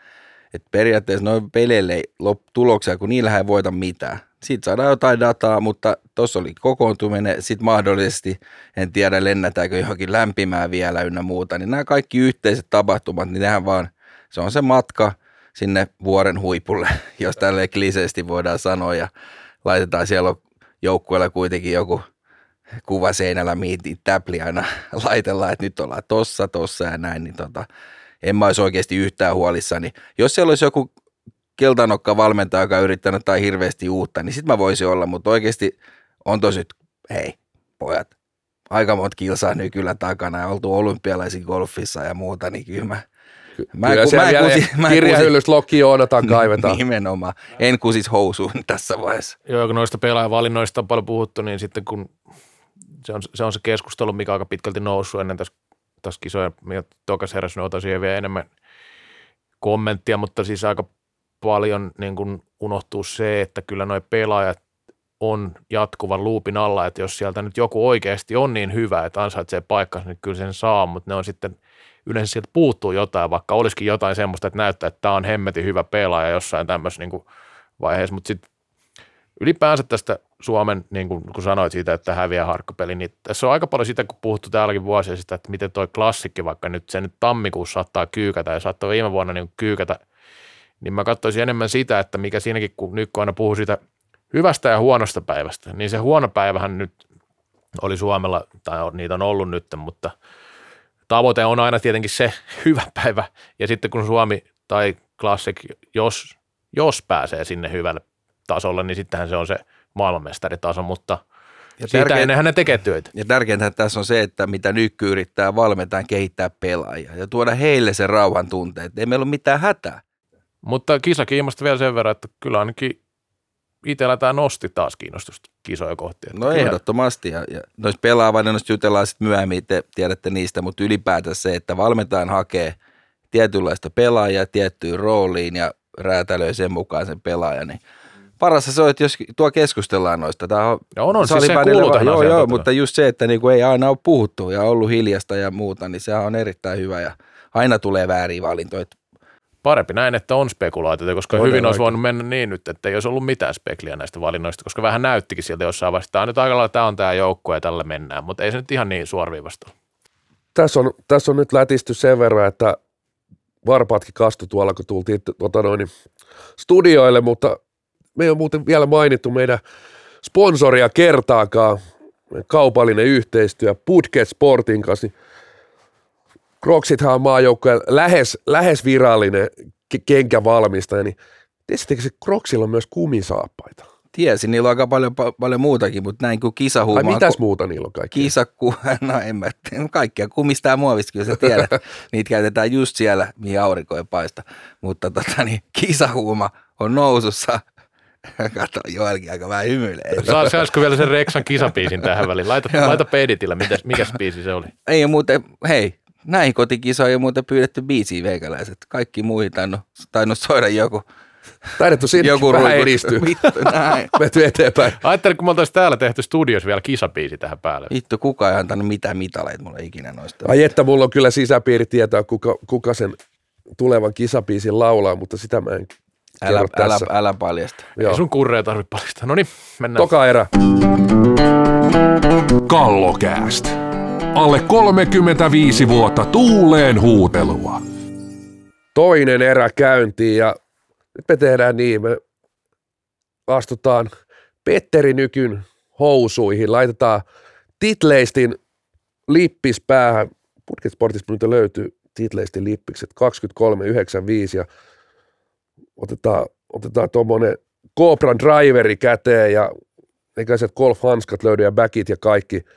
Et periaatteessa noin peleille ei tuloksia, kun niillä ei voita mitään. Sitten saadaan jotain dataa, mutta tuossa oli kokoontuminen, sitten mahdollisesti, en tiedä lennätäänkö johonkin lämpimään vielä ynnä muuta, niin nämä kaikki yhteiset tapahtumat, niin nehän vaan, se on se matka sinne vuoren huipulle, *laughs* jos tälle kliseesti voidaan sanoa, ja laitetaan siellä joukkueella kuitenkin joku kuva seinällä, mihin täpli aina *laughs* laitellaan, että nyt ollaan tossa, tossa ja näin, niin tota, en mä olisi oikeasti yhtään huolissani. Jos siellä olisi joku keltanokka valmentaja, joka on yrittänyt tai hirveästi uutta, niin sit mä voisin olla, mutta oikeasti on tosi, hei, pojat, aika monta kilsaa nyt kyllä takana ja oltu olympialaisissa golfissa ja muuta, niin kyllä mä, Mä Kyllä siellä mä kusi, kirjahyllystä lokki Joonataan kaivetaan. *laughs* Nimenomaan. En kusis housuun *laughs* tässä vaiheessa. Joo, kun noista pelaajavalinnoista on paljon puhuttu, niin sitten kun se on se, on se keskustelu, mikä aika pitkälti noussut ennen tässä, tässä kisoja, ja tokas heräs otan siihen vielä enemmän kommenttia, mutta siis aika paljon niin kuin unohtuu se, että kyllä nuo pelaajat on jatkuvan luupin alla, että jos sieltä nyt joku oikeasti on niin hyvä, että ansaitsee paikkansa, niin kyllä sen saa, mutta ne on sitten – yleensä sieltä puuttuu jotain, vaikka olisikin jotain semmoista, että näyttää, että tämä on hemmetin hyvä pelaaja jossain tämmöisessä niin vaiheessa, mutta sitten ylipäänsä tästä Suomen, niin kuin kun sanoit siitä, että häviää harkkapeli, niin tässä on aika paljon sitä, kun puhuttu täälläkin vuosia sitä, että miten toi klassikki, vaikka nyt se nyt tammikuussa saattaa kyykätä ja saattaa viime vuonna niin kyykätä, niin mä katsoisin enemmän sitä, että mikä siinäkin, kun nyt kun aina puhuu siitä hyvästä ja huonosta päivästä, niin se huono päivähän nyt oli Suomella, tai niitä on ollut nyt, mutta – tavoite on aina tietenkin se *laughs* hyvä päivä. Ja sitten kun Suomi tai Classic, jos, jos pääsee sinne hyvälle tasolle, niin sittenhän se on se maailmanmestaritaso, mutta ja siitä tärkein, ennenhän ne tekee työtä. Ja tärkeintä tässä on se, että mitä nyky yrittää valmentaa kehittää pelaajia ja tuoda heille se rauhan tunteet. Ei meillä ole mitään hätää. Mutta kisakiimasta vielä sen verran, että kyllä ainakin itsellä tämä nosti taas kiinnostusta kisoja kohti. No kyllä. ehdottomasti. Ja, ja noista pelaavalinnoista jutellaan sitten myöhemmin, te tiedätte niistä, mutta ylipäätään se, että valmentajan hakee tietynlaista pelaajaa tiettyyn rooliin ja räätälöi sen mukaan sen pelaajan, niin parasta se on, että jos tuo keskustellaan noista. Tämä on, no on, on siis se kuulutaan Joo, joo, mutta just se, että niinku ei aina ole puhuttu ja ollut hiljasta ja muuta, niin se on erittäin hyvä ja aina tulee väärin valintoja parempi näin, että on spekulaatiota, koska Todella hyvin olisi voinut mennä niin nyt, että ei olisi ollut mitään spekliä näistä valinnoista, koska vähän näyttikin sieltä jossain vaiheessa, tämä on nyt aika lailla, tämä on tämä joukko ja tällä mennään, mutta ei se nyt ihan niin suorviivasta tässä on, tässä on nyt lätisty sen verran, että varpaatkin kastu tuolla, kun tultiin tuota noin, studioille, mutta me ei ole muuten vielä mainittu meidän sponsoria kertaakaan, kaupallinen yhteistyö Putket Sportin kanssa, niin Crocsithan on maajoukkojen lähes, lähes virallinen kenkävalmistaja, niin tiesittekö se Crocsilla on myös kumisaappaita? Tiesin, niillä on aika paljon, paljon muutakin, mutta näin kuin kisahuumaa. Ai mitäs muuta niillä on kaikkea? Kisaku, *laughs* no en mä tiedä, kaikkia kumista ja muovista, kyllä sä tiedät. *laughs* Niitä käytetään just siellä, mihin aurinko ei paista. Mutta tota, niin, kisahuuma on nousussa. *laughs* Kato, Joelkin aika vähän hymyilee. Saisiko vielä sen Reksan kisapiisin tähän väliin? Laita, laita peditillä, mikä biisi se oli? Ei muuten, hei, näihin kotikisoihin on muuten pyydetty biisiä veikäläiset. Kaikki muihin tainnut, tainnut soida joku. Taidettu sinne joku vähän edistyy. *laughs* Vittu, näin. *laughs* Menty eteenpäin. Ajattelin, kun me oltaisiin täällä tehty studios vielä kisapiisi tähän päälle. Vittu, kuka ei antanut mitään mitaleita mulle ikinä noista. Ai että mulla on kyllä sisäpiiri tietää, kuka, kuka sen tulevan kisapiisin laulaa, mutta sitä mä en Älä, älä, älä paljasta. Joo. Ei sun kurreja tarvitse paljastaa. No niin, mennään. Toka erä. Kallokääst. Alle 35 vuotta tuuleen huutelua. Toinen erä käyntiin ja nyt me tehdään niin, me astutaan Petteri Nykyn housuihin, laitetaan titleistin lippis päähän. Putket Sportista nyt löytyy titleistin lippikset 2395 ja otetaan, otetaan tuommoinen Cobra Driveri käteen ja eikä se golf-hanskat löydy ja backit ja kaikki –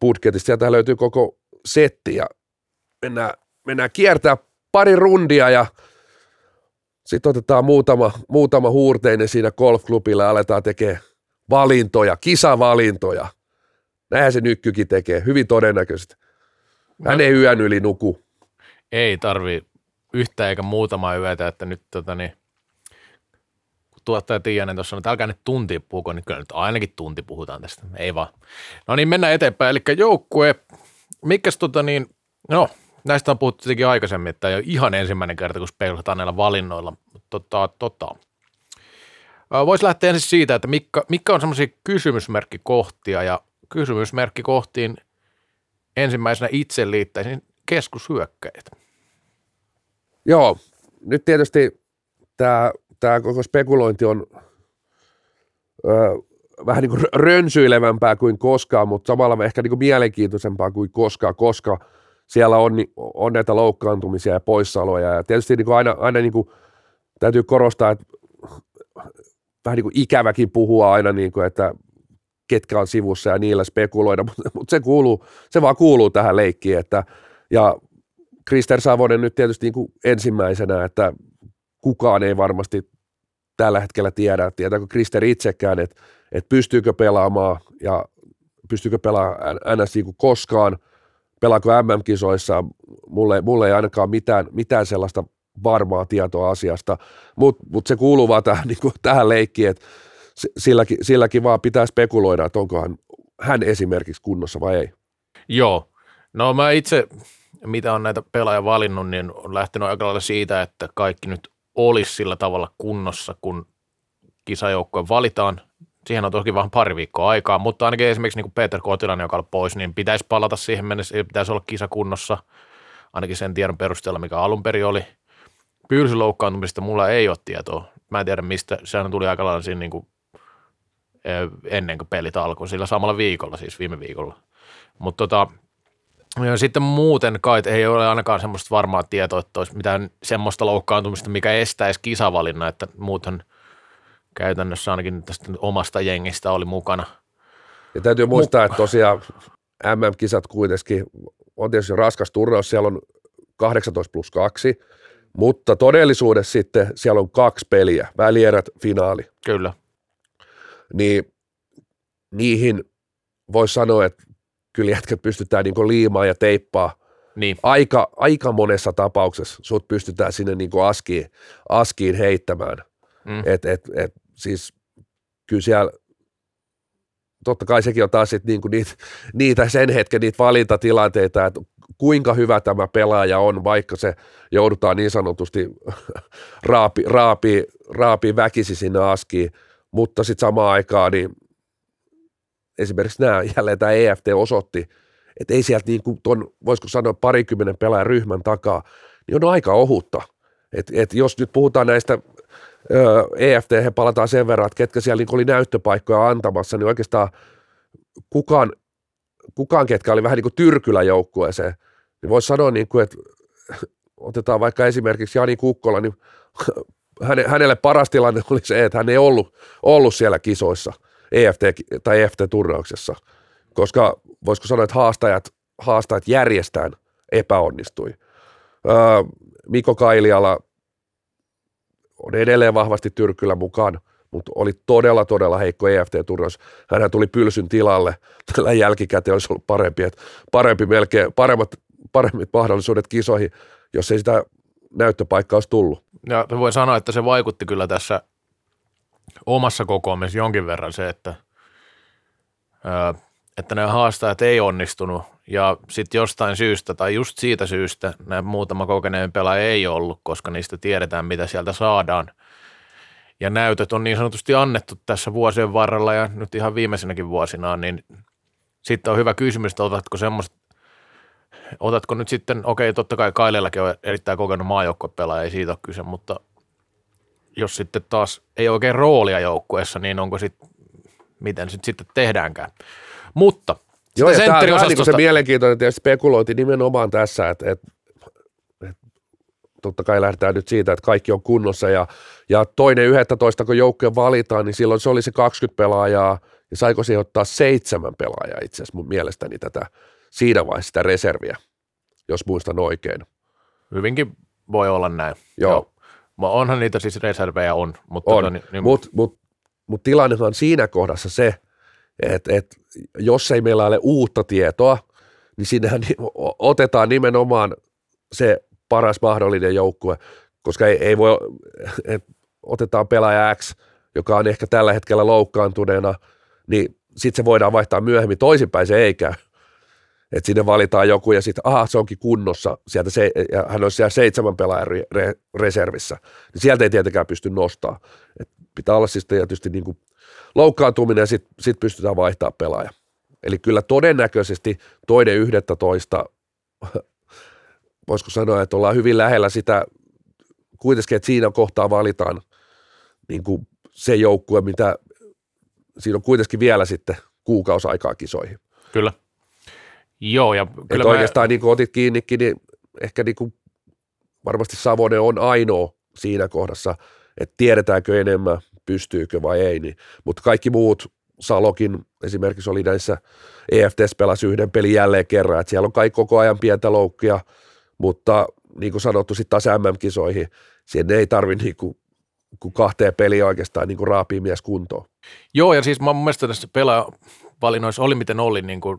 budjetista. Sieltä löytyy koko setti ja mennään, mennään kiertää pari rundia ja sitten otetaan muutama, muutama huurteinen siinä golfklubilla ja aletaan tekemään valintoja, kisavalintoja. Näinhän se nykkykin tekee, hyvin todennäköisesti. Hän no, ei yön yli nuku. Ei tarvi yhtä eikä muutama yötä, että nyt tota niin, tuottaja Tiianen tuossa, että älkää nyt tunti puhuko, niin kyllä nyt ainakin tunti puhutaan tästä, ei vaan. No niin, mennään eteenpäin, eli joukkue, mikäs tota niin, no, näistä on puhuttu tietenkin aikaisemmin, että ei ole ihan ensimmäinen kerta, kun spekuloidaan näillä valinnoilla. Tota, tota. Voisi lähteä ensin siitä, että mikä, mikä on semmoisia kysymysmerkkikohtia ja kysymysmerkkikohtiin ensimmäisenä itse liittäisin keskushyökkäitä. Joo, nyt tietysti tämä, tämä koko spekulointi on ö, vähän niin kuin rönsyilevämpää kuin koskaan, mutta samalla ehkä niin kuin mielenkiintoisempaa kuin koskaan, koska siellä on, on näitä loukkaantumisia ja poissaoloja. Ja tietysti niin kuin aina, aina niin kuin, täytyy korostaa, että vähän niin kuin ikäväkin puhua aina, niin kuin, että ketkä on sivussa ja niillä spekuloida, mutta, mutta se, kuuluu, se vaan kuuluu tähän leikkiin. Että, ja Krister Savonen nyt tietysti niin kuin ensimmäisenä, että kukaan ei varmasti tällä hetkellä tiedä, tietääkö Krister itsekään, että, että pystyykö pelaamaan ja pystyykö pelaamaan NS niin kuin koskaan, pelaako MM-kisoissa, mulle, mulle ei ainakaan mitään, mitään sellaista varmaa tietoa asiasta, mutta mut se kuuluu vaan tähän, *laughs* niin kuin, tähän leikkiin, että silläkin, silläkin vaan pitää spekuloida, että onkohan hän esimerkiksi kunnossa vai ei. Joo, no mä itse, mitä on näitä pelaajia valinnut, niin on lähtenyt aika lailla siitä, että kaikki nyt olisi sillä tavalla kunnossa, kun kisajoukkoja valitaan. Siihen on toki vähän pari viikkoa aikaa, mutta ainakin esimerkiksi niin Peter Kotilainen, joka on pois, niin pitäisi palata siihen mennessä, pitäisi olla kisakunnossa, ainakin sen tiedon perusteella, mikä alun perin oli. Pyylsin mulla ei ole tietoa. Mä en tiedä mistä, sehän tuli aika lailla siinä niin kuin ennen kuin pelit alkoi, sillä samalla viikolla, siis viime viikolla. Mutta tota, ja sitten muuten kai ei ole ainakaan semmoista varmaa tietoa, että olisi mitään semmoista loukkaantumista, mikä estäisi kisavalinnan, että muuthan käytännössä ainakin tästä omasta jengistä oli mukana. Ja täytyy muistaa, että tosiaan MM-kisat kuitenkin on tietysti raskas turnaus, siellä on 18 plus 2, mutta todellisuudessa sitten siellä on kaksi peliä, välierät, finaali. Kyllä. Niin niihin voisi sanoa, että kyllä jätkät pystytään niin liimaan ja teippaa. Niin. Aika, aika monessa tapauksessa sut pystytään sinne niin askiin, askiin heittämään. Mm. Et, et, et, siis kyllä siellä totta kai sekin on taas sit niinku niitä, niitä sen hetken niitä valintatilanteita, että kuinka hyvä tämä pelaaja on, vaikka se joudutaan niin sanotusti *laughs* raapi, raapi, raapi väkisi sinne askiin, mutta sitten samaan aikaan niin esimerkiksi nämä, jälleen tämä EFT osoitti, että ei sieltä niin kuin ton, voisiko sanoa parikymmenen pelaajan ryhmän takaa, niin on aika ohutta. Et, et jos nyt puhutaan näistä EFT, he palataan sen verran, että ketkä siellä niin oli näyttöpaikkoja antamassa, niin oikeastaan kukaan, kukaan ketkä oli vähän niin kuin tyrkylä joukkueeseen, niin voisi sanoa, niin kuin, että otetaan vaikka esimerkiksi Jani Kukkola, niin *laughs* hänelle paras tilanne oli se, että hän ei ollut, ollut siellä kisoissa – EFT tai EFT-turnauksessa, koska voisiko sanoa, että haastajat, haastajat järjestään epäonnistui. Öö, Miko Kailiala on edelleen vahvasti Tyrkylä mukaan, mutta oli todella, todella heikko EFT-turnaus. Hän tuli pylsyn tilalle. Tällä jälkikäteen olisi ollut parempi, että parempi melkein, paremmat, paremmat mahdollisuudet kisoihin, jos ei sitä näyttöpaikkaa olisi tullut. Ja voi sanoa, että se vaikutti kyllä tässä omassa kokoamisessa jonkin verran se, että, että ne haastajat ei onnistunut ja sitten jostain syystä tai just siitä syystä nämä muutama kokeneen pelaaja ei ollut, koska niistä tiedetään, mitä sieltä saadaan. Ja näytöt on niin sanotusti annettu tässä vuosien varrella ja nyt ihan viimeisenäkin vuosina, niin sitten on hyvä kysymys, että otatko semmoista otatko nyt sitten, okei, totta kai Kailellakin on erittäin kokenut maajoukkuepelaaja, ei siitä ole kyse, mutta jos sitten taas ei oikein roolia joukkueessa, niin onko sitten, miten sit sitten tehdäänkään. Mutta Joo, ja tämä on niin se mielenkiintoinen tietysti spekulointi nimenomaan tässä, että, että, että totta kai lähdetään nyt siitä, että kaikki on kunnossa ja, ja toinen 11, kun joukkoja valitaan, niin silloin se oli se 20 pelaajaa ja saiko siihen ottaa seitsemän pelaajaa itse asiassa mun mielestäni tätä siinä vaiheessa sitä reserviä, jos muistan oikein. Hyvinkin voi olla näin. Joo. Joo. Onhan niitä siis reservejä on. Mutta on, tota, niin, niin, mutta mut, mut tilanne on siinä kohdassa se, että et, jos ei meillä ole uutta tietoa, niin sinnehän otetaan nimenomaan se paras mahdollinen joukkue, koska ei, ei voi, et, otetaan pelaaja X, joka on ehkä tällä hetkellä loukkaantuneena, niin sitten se voidaan vaihtaa myöhemmin toisinpäin, se ei käy. Että sinne valitaan joku ja sitten, aha, se onkin kunnossa, sieltä se, ja hän on siellä seitsemän pelaajan re, re, reservissä, niin sieltä ei tietenkään pysty nostaa. Et pitää olla siis tietysti niin kuin loukkaantuminen ja sitten sit pystytään vaihtaa pelaaja. Eli kyllä todennäköisesti toinen yhdettä toista, *laughs* voisiko sanoa, että ollaan hyvin lähellä sitä kuitenkin, että siinä kohtaa valitaan niin kuin se joukkue, mitä siinä on kuitenkin vielä sitten kuukausi aikaa kisoihin. Kyllä. Joo, ja kyllä kyllä mä... oikeastaan niin kuin otit kiinnikin, niin ehkä niin kuin varmasti Savonen on ainoa siinä kohdassa, että tiedetäänkö enemmän, pystyykö vai ei, niin, mutta kaikki muut, Salokin esimerkiksi oli näissä EFTS pelasi yhden pelin jälleen kerran, että siellä on kaikki koko ajan pientä loukkia, mutta niin kuin sanottu sitten taas MM-kisoihin, siihen ei tarvi niin kuin, kuin kahteen peliä oikeastaan niin kuin raapii mies kuntoon. Joo, ja siis mä mun mielestä tässä pelaavalinnoissa oli miten oli, niin kuin,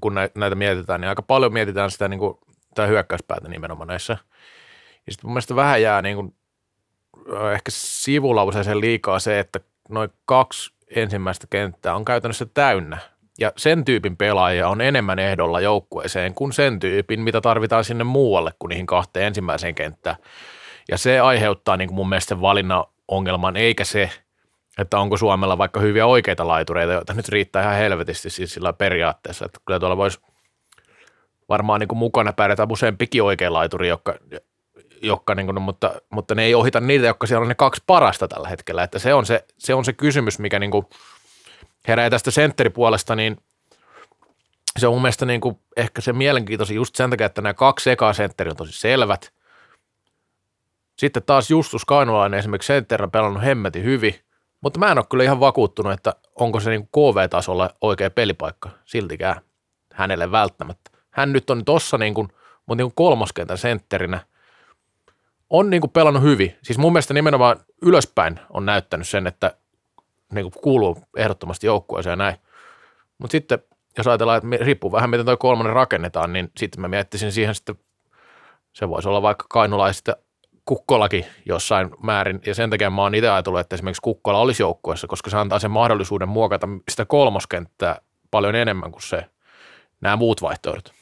kun näitä mietitään, niin aika paljon mietitään sitä niin kuin, tämä hyökkäyspäätä nimenomaan näissä. Ja sitten mun mielestä vähän jää niin kuin, ehkä sivulauseeseen liikaa se, että noin kaksi ensimmäistä kenttää on käytännössä täynnä. Ja sen tyypin pelaajia on enemmän ehdolla joukkueeseen kuin sen tyypin, mitä tarvitaan sinne muualle kuin niihin kahteen ensimmäiseen kenttään. Ja se aiheuttaa niin kuin mun mielestä valinnan ongelman, eikä se, että onko Suomella vaikka hyviä oikeita laitureita, joita nyt riittää ihan helvetisti siis sillä periaatteessa, että kyllä tuolla voisi varmaan niin kuin mukana pärjätä useampikin oikea laituri, jotka, jotka niin kuin, no, mutta, mutta ne ei ohita niitä, jotka siellä on ne kaksi parasta tällä hetkellä, että se on se, se, on se kysymys, mikä niin kuin herää tästä sentteripuolesta, niin se on mun mielestä niin kuin ehkä se mielenkiintoisin just sen takia, että nämä kaksi ekaa sentteri on tosi selvät. Sitten taas Justus Kainulainen esimerkiksi sentteri on pelannut hemmetin hyvin, mutta mä en ole kyllä ihan vakuuttunut, että onko se niin KV-tasolla oikea pelipaikka siltikään hänelle välttämättä. Hän nyt on tossa niin kuin, mutta niin kolmoskentän sentterinä – on niin kuin pelannut hyvin. Siis mun mielestä nimenomaan ylöspäin on näyttänyt sen, että niin kuin kuuluu ehdottomasti joukkueeseen ja näin. Mutta sitten jos ajatellaan, että riippuu vähän miten tuo kolmonen rakennetaan, niin sitten mä miettisin siihen sitten, se voisi olla vaikka kainulaista Kukkolakin jossain määrin, ja sen takia mä oon itse ajatellut, että esimerkiksi Kukkola olisi joukkueessa, koska se antaa sen mahdollisuuden muokata sitä kolmoskenttää paljon enemmän kuin se, nämä muut vaihtoehdot.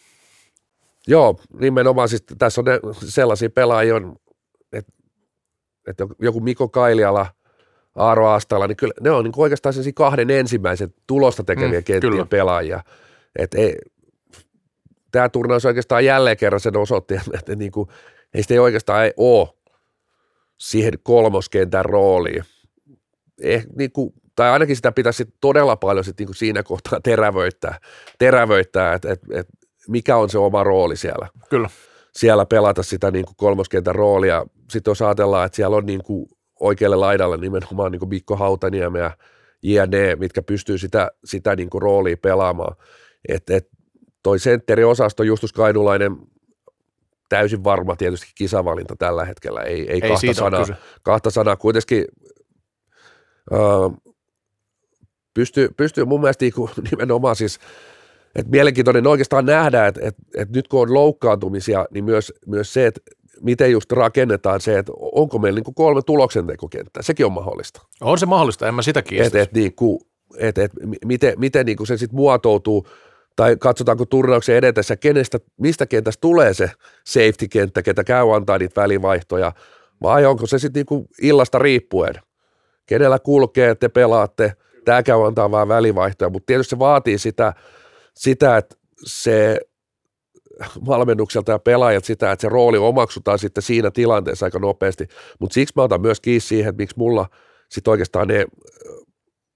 Joo, nimenomaan siis tässä on ne sellaisia pelaajia, että, että joku Mikko Kailiala, Aaro Astala, niin kyllä ne on niin oikeastaan sellaisia kahden ensimmäisen tulosta tekevien mm, kenttien kyllä. pelaajia. Että ei, tämä turnaus oikeastaan jälleen kerran sen osoitti, että niin kuin, ei sitä ei oikeastaan ei ole siihen kolmoskentän rooliin. Eh, niin kuin, tai ainakin sitä pitäisi todella paljon sit niin kuin siinä kohtaa terävöittää, terävöittää että että että mikä on se oma rooli siellä. Kyllä siellä pelata sitä niin kuin kolmoskentän roolia. Sitten jos ajatellaan, että siellä on niin kuin oikealle laidalle nimenomaan niin kuin Mikko Hautaniemi ja JNE, mitkä pystyy sitä, sitä niin kuin roolia pelaamaan. Et, et toi sentteriosasto Justus Kainulainen täysin varma tietysti kisavalinta tällä hetkellä, ei, ei, ei kahta, sanaa, kahta sanaa. Kuitenkin äh, pystyy, pystyy mun mielestä niin *laughs* nimenomaan siis – et mielenkiintoinen oikeastaan nähdä, että et, et nyt kun on loukkaantumisia, niin myös, myös se, että miten just rakennetaan se, että onko meillä niin kolme tuloksentekokenttää, sekin on mahdollista. On se mahdollista, en mä sitä kiistä. Et, et, niin kuin, et, et, miten, miten niin kuin se sitten muotoutuu, tai katsotaanko turnauksen edetessä, kenestä, mistä kentästä tulee se safety-kenttä, ketä käy antaa niitä välivaihtoja, vai onko se sitten niin illasta riippuen, kenellä kulkee, te pelaatte, tämä käy antaa vain välivaihtoja, mutta tietysti se vaatii sitä, sitä, että se valmennukselta ja pelaajat sitä, että se rooli omaksutaan sitten siinä tilanteessa aika nopeasti. Mutta siksi mä otan myös kiinni siihen, että miksi mulla sitten oikeastaan ne,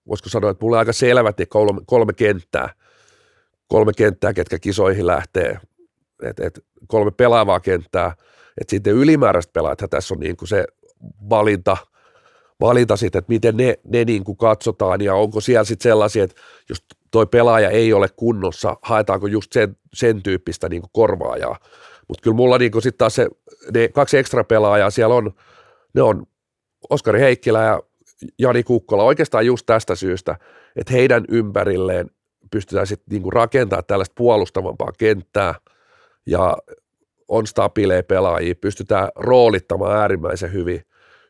voisiko sanoa, että mulla on aika selvät ne kolme, kolme kenttää, kolme kenttää, ketkä kisoihin lähtee, et, et kolme pelaavaa kenttää, että sitten ylimääräiset pelaajat, tässä on niin kuin se valinta, valinta sitten, että miten ne, ne niin kuin katsotaan ja onko siellä sitten sellaisia, että jos toi pelaaja ei ole kunnossa, haetaanko just sen, sen tyyppistä niin korvaajaa. Mutta kyllä mulla niin sitten taas se, ne kaksi ekstra pelaajaa siellä on, ne on Oskari Heikkilä ja Jani Kukkola oikeastaan just tästä syystä, että heidän ympärilleen pystytään sitten niin rakentamaan tällaista puolustavampaa kenttää ja on stabiileja pelaajia, pystytään roolittamaan äärimmäisen hyvin.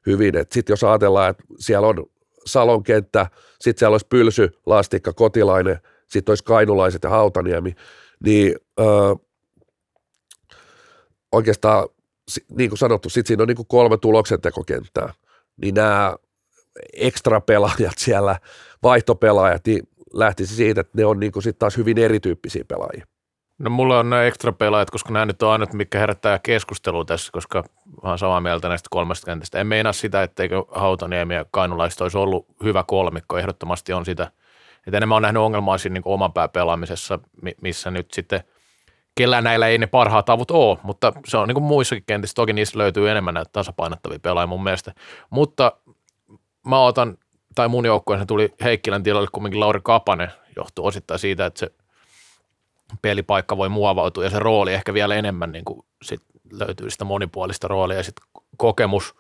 hyvin. Sitten jos ajatellaan, että siellä on Salon kenttä, sitten siellä olisi Pylsy, Lastikka, Kotilainen, sitten olisi Kainulaiset ja Hautaniemi, niin ö, oikeastaan, niin kuin sanottu, sit siinä on niin kuin kolme tuloksentekokenttää, niin nämä ekstra pelaajat siellä, vaihtopelaajat, niin lähtisi siitä, että ne on niin kuin sit taas hyvin erityyppisiä pelaajia. No mulla on nämä ekstra pelaajat, koska nämä nyt on ainut, mikä herättää keskustelua tässä, koska oon samaa mieltä näistä kolmesta kentästä. En meinaa sitä, etteikö Hautaniemi ja Kainulaista olisi ollut hyvä kolmikko, ehdottomasti on sitä. Että enemmän on nähnyt ongelmaa siinä niin oman pää pelaamisessa, missä nyt sitten kellään näillä ei ne parhaat avut ole, mutta se on niin kuin muissakin kentissä. Toki niissä löytyy enemmän näitä tasapainottavia pelaajia mun mielestä. Mutta mä otan, tai mun joukkueessa tuli Heikkilän tilalle kumminkin Lauri Kapanen, johtuu osittain siitä, että se – pelipaikka voi muovautua ja se rooli ehkä vielä enemmän niin kuin sit löytyy sitä monipuolista roolia ja sitten kokemus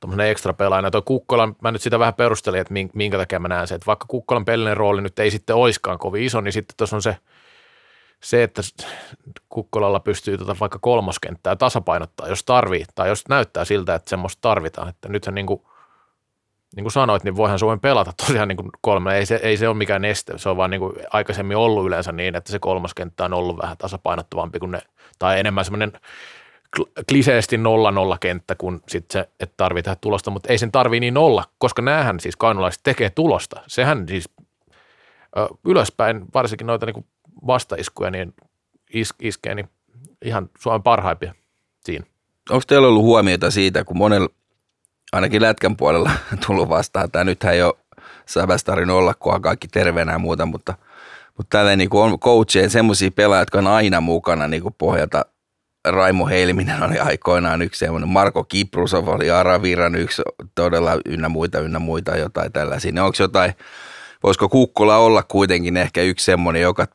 tuommoinen ekstra pelaajana. Tuo Kukkolan, mä nyt sitä vähän perustelin, että minkä takia mä näen se, että vaikka Kukkolan pelinen rooli nyt ei sitten oiskaan kovin iso, niin sitten tuossa on se, se, että Kukkolalla pystyy tuota vaikka kolmoskenttää tasapainottaa, jos tarvii, tai jos näyttää siltä, että semmoista tarvitaan. Että nythän niin kuin – niin kuin sanoit, niin voihan Suomen pelata tosiaan niin kuin kolme. Ei se, ei se ole mikään este, se on vaan niin kuin aikaisemmin ollut yleensä niin, että se kolmas kenttä on ollut vähän tasapainottavampi kuin ne, tai enemmän semmoinen kliseesti 0-0 kenttä, kun sitten se, että tarvii tehdä tulosta, mutta ei sen tarvii niin olla, koska näähän siis kainulaiset tekee tulosta. Sehän siis ö, ylöspäin, varsinkin noita niin vastaiskuja, niin is, iskee niin ihan Suomen parhaimpia siinä. Onko teillä ollut huomiota siitä, kun monella ainakin lätkän puolella *laughs* tullut vastaan. Tämä nythän ei ole Säväs tarvinnut olla, kun on kaikki terveenä ja muuta, mutta, mutta tällä niin on coachien semmoisia pelaajia, jotka on aina mukana niin kuin pohjalta. Raimo Heilminen oli aikoinaan yksi semmoinen, Marko Kiprusov oli Araviran yksi todella ynnä muita, ynnä muita, jotain tällaisia. Onko jotain, voisiko Kukkola olla kuitenkin ehkä yksi semmoinen, joka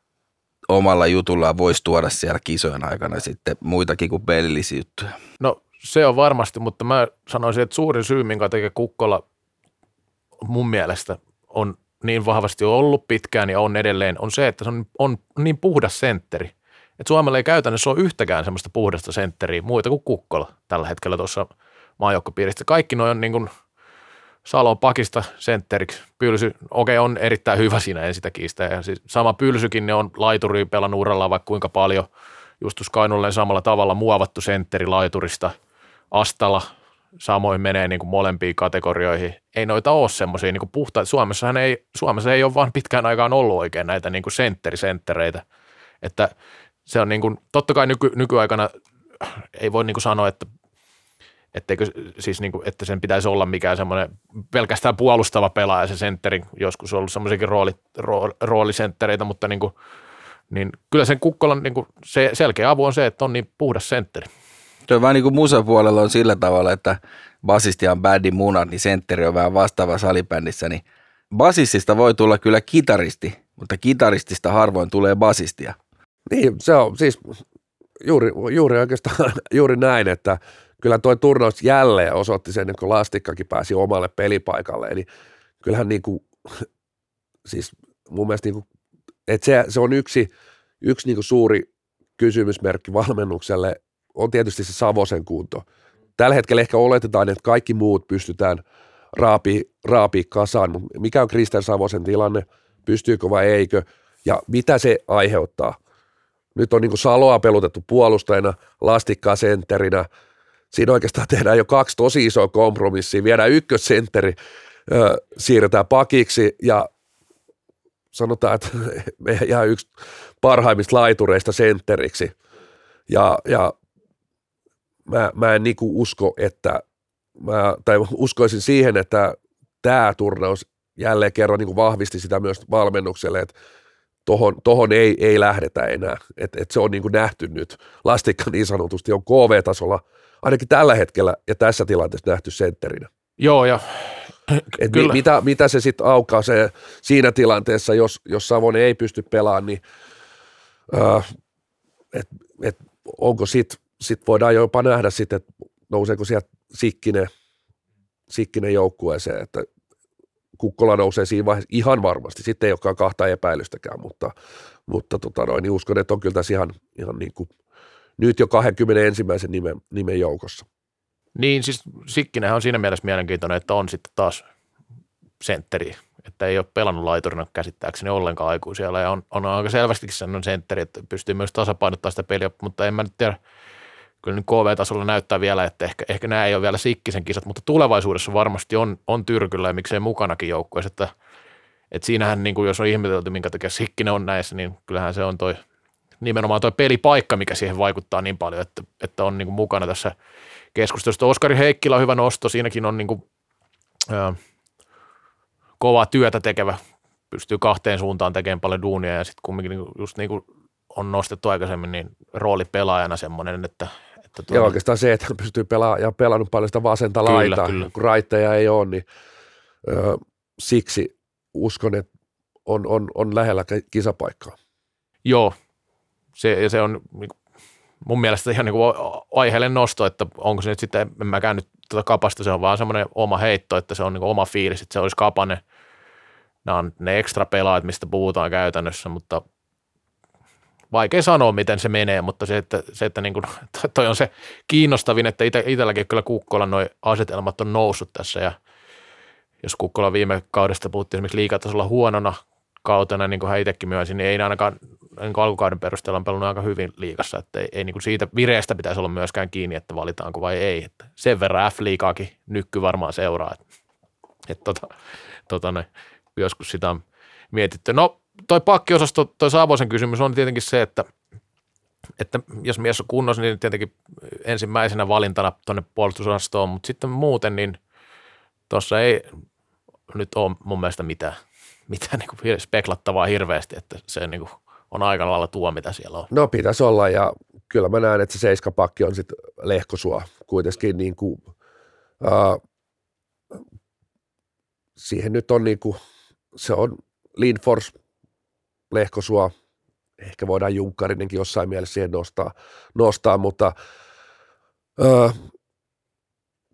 omalla jutullaan voisi tuoda siellä kisojen aikana sitten muitakin kuin pelillisiä juttuja? No se on varmasti, mutta mä sanoisin, että suurin syy, minkä takia Kukkola mun mielestä on niin vahvasti ollut pitkään ja on edelleen, on se, että se on, on niin puhdas sentteri. Että Suomella ei käytännössä ole yhtäkään semmoista puhdasta sentteriä, muita kuin Kukkola tällä hetkellä tuossa maajoukkopiiristä. Kaikki noin on niin kuin Salon pakista sentteriksi. Pylsy, okei, on erittäin hyvä siinä, en sitä kiistä. Ja siis sama Pylsykin, ne on laituri pelannut urallaan vaikka kuinka paljon. Justus Kainulle samalla tavalla muovattu sentteri laiturista – Astala samoin menee niin kuin molempiin kategorioihin. Ei noita ole semmoisia niin puhtaita. Suomessahan ei, Suomessa ei ole vaan pitkään aikaan ollut oikein näitä niin kuin sentterisenttereitä. Että se on niin kuin, totta kai nyky, nykyaikana ei voi niin kuin sanoa, että etteikö, siis niin kuin, että sen pitäisi olla mikään semmoinen pelkästään puolustava pelaaja se sentteri. Joskus on ollut semmoisiakin rooli, rooli, roolisenttereitä, mutta niin kuin, niin kyllä sen Kukkolan niin kuin se selkeä avu on se, että on niin puhdas sentteri. On vähän niin kuin musapuolella on sillä tavalla, että basisti on bändi munat, niin sentteri on vähän vastaava salibändissä, niin basistista voi tulla kyllä kitaristi, mutta kitaristista harvoin tulee basistia. Niin, se on siis juuri, juuri oikeastaan *laughs* juuri näin, että kyllä tuo turnaus jälleen osoitti sen, kun Lastikkakin pääsi omalle pelipaikalle, eli kyllähän niin kuin, *laughs* siis mun mielestä niin kuin, että se, se on yksi, yksi niin kuin suuri kysymysmerkki valmennukselle on tietysti se Savosen kunto. Tällä hetkellä ehkä oletetaan, että kaikki muut pystytään raapi, raapi kasaan, mutta mikä on Kristen Savosen tilanne, pystyykö vai eikö, ja mitä se aiheuttaa. Nyt on niin Saloa pelutettu puolustajana, lastikkaa sentterinä, siinä oikeastaan tehdään jo kaksi tosi isoa kompromissia, viedään ykkössentteri, siirretään pakiksi ja sanotaan, että *laughs* me jää yksi parhaimmista laitureista sentteriksi. Ja, ja mä, mä en niinku usko, että mä, tai uskoisin siihen, että tämä turnaus jälleen kerran niin vahvisti sitä myös valmennukselle, että tohon, tohon ei, ei lähdetä enää. Et, et se on niin kuin nähty nyt. Lastikka niin sanotusti on KV-tasolla ainakin tällä hetkellä ja tässä tilanteessa nähty sentterinä. Joo, ja et mi, mitä, mitä se sitten aukaa se, siinä tilanteessa, jos, jos Savonen ei pysty pelaamaan, niin äh, et, et onko sitten sitten voidaan jopa nähdä sitten, että nouseeko sieltä Sikkinen, Sikkinen joukkueeseen, että Kukkola nousee siinä vaiheessa ihan varmasti. Sitten ei olekaan kahta epäilystäkään, mutta, mutta tota noin, niin uskon, että on kyllä tässä ihan, ihan niin kuin, nyt jo 21. nimen, nimen joukossa. Niin, siis Sikkinen on siinä mielessä mielenkiintoinen, että on sitten taas sentteri. että ei ole pelannut laiturina käsittääkseni ollenkaan aikuisia ja on, on aika selvästikin sellainen sentteri, että pystyy myös tasapainottamaan sitä peliä, mutta en mä nyt tiedä, kyllä nyt KV-tasolla näyttää vielä, että ehkä, ehkä nämä ei ole vielä sikkisen kisat, mutta tulevaisuudessa varmasti on, on Tyrkyllä ja miksei mukanakin joukkueessa, että, että siinähän niin kuin jos on ihmetelty, minkä takia Sikkinen on näissä, niin kyllähän se on toi nimenomaan toi pelipaikka, mikä siihen vaikuttaa niin paljon, että, että on niin kuin mukana tässä keskustelussa. Oskari Heikkilä on hyvä nosto, siinäkin on niin kuin, ää, kovaa työtä tekevä, pystyy kahteen suuntaan tekemään paljon duunia ja sitten kumminkin niin just niin kuin on nostettu aikaisemmin, niin rooli pelaajana semmoinen, että että tuo... Ja oikeastaan se, että pystyy pelaamaan ja pelannut paljon sitä vasenta kyllä, laitaa, kyllä. kun raitteja ei ole, niin ö, siksi uskon, että on, on, on lähellä kisapaikkaa. Joo, se, ja se on niin mun mielestä ihan niin kuin aiheellinen nosto, että onko se nyt sitten, en mä käynyt tuota kapasta, se on vaan semmoinen oma heitto, että se on niin oma fiilis, että se olisi kapanen. Nämä on ne ekstra pelaajat, mistä puhutaan käytännössä, mutta vaikea sanoa, miten se menee, mutta se, että, se, että niin kuin, *laughs* toi on se kiinnostavin, että ite, itselläkin kyllä Kukkolan noin asetelmat on noussut tässä ja jos Kukkola viime kaudesta puhuttiin esimerkiksi liikatasolla huonona kautena, niin kuin hän itsekin myönsi, niin ei ainakaan niin kuin alkukauden perusteella on pelannut aika hyvin liikassa, että ei, ei niin kuin siitä vireestä pitäisi olla myöskään kiinni, että valitaanko vai ei. Että sen verran F-liikaakin nykky varmaan seuraa. Että, että tota, tota, ne, joskus sitä on mietitty. No toi pakkiosasto, toi Saavoisen kysymys on tietenkin se, että, että jos mies on kunnossa, niin tietenkin ensimmäisenä valintana tuonne puolustusosastoon, mutta sitten muuten, niin tuossa ei nyt ole mun mielestä mitään, mitään niin speklattavaa hirveästi, että se niin kuin on aika lailla tuo, mitä siellä on. No pitäisi olla ja kyllä mä näen, että se seiskapakki on sitten lehkosua kuitenkin niin kuin, uh, siihen nyt on niin kuin, se on Lindfors, Lehkosua, ehkä voidaan Junkkarinenkin jossain mielessä siihen nostaa, nostaa mutta öö,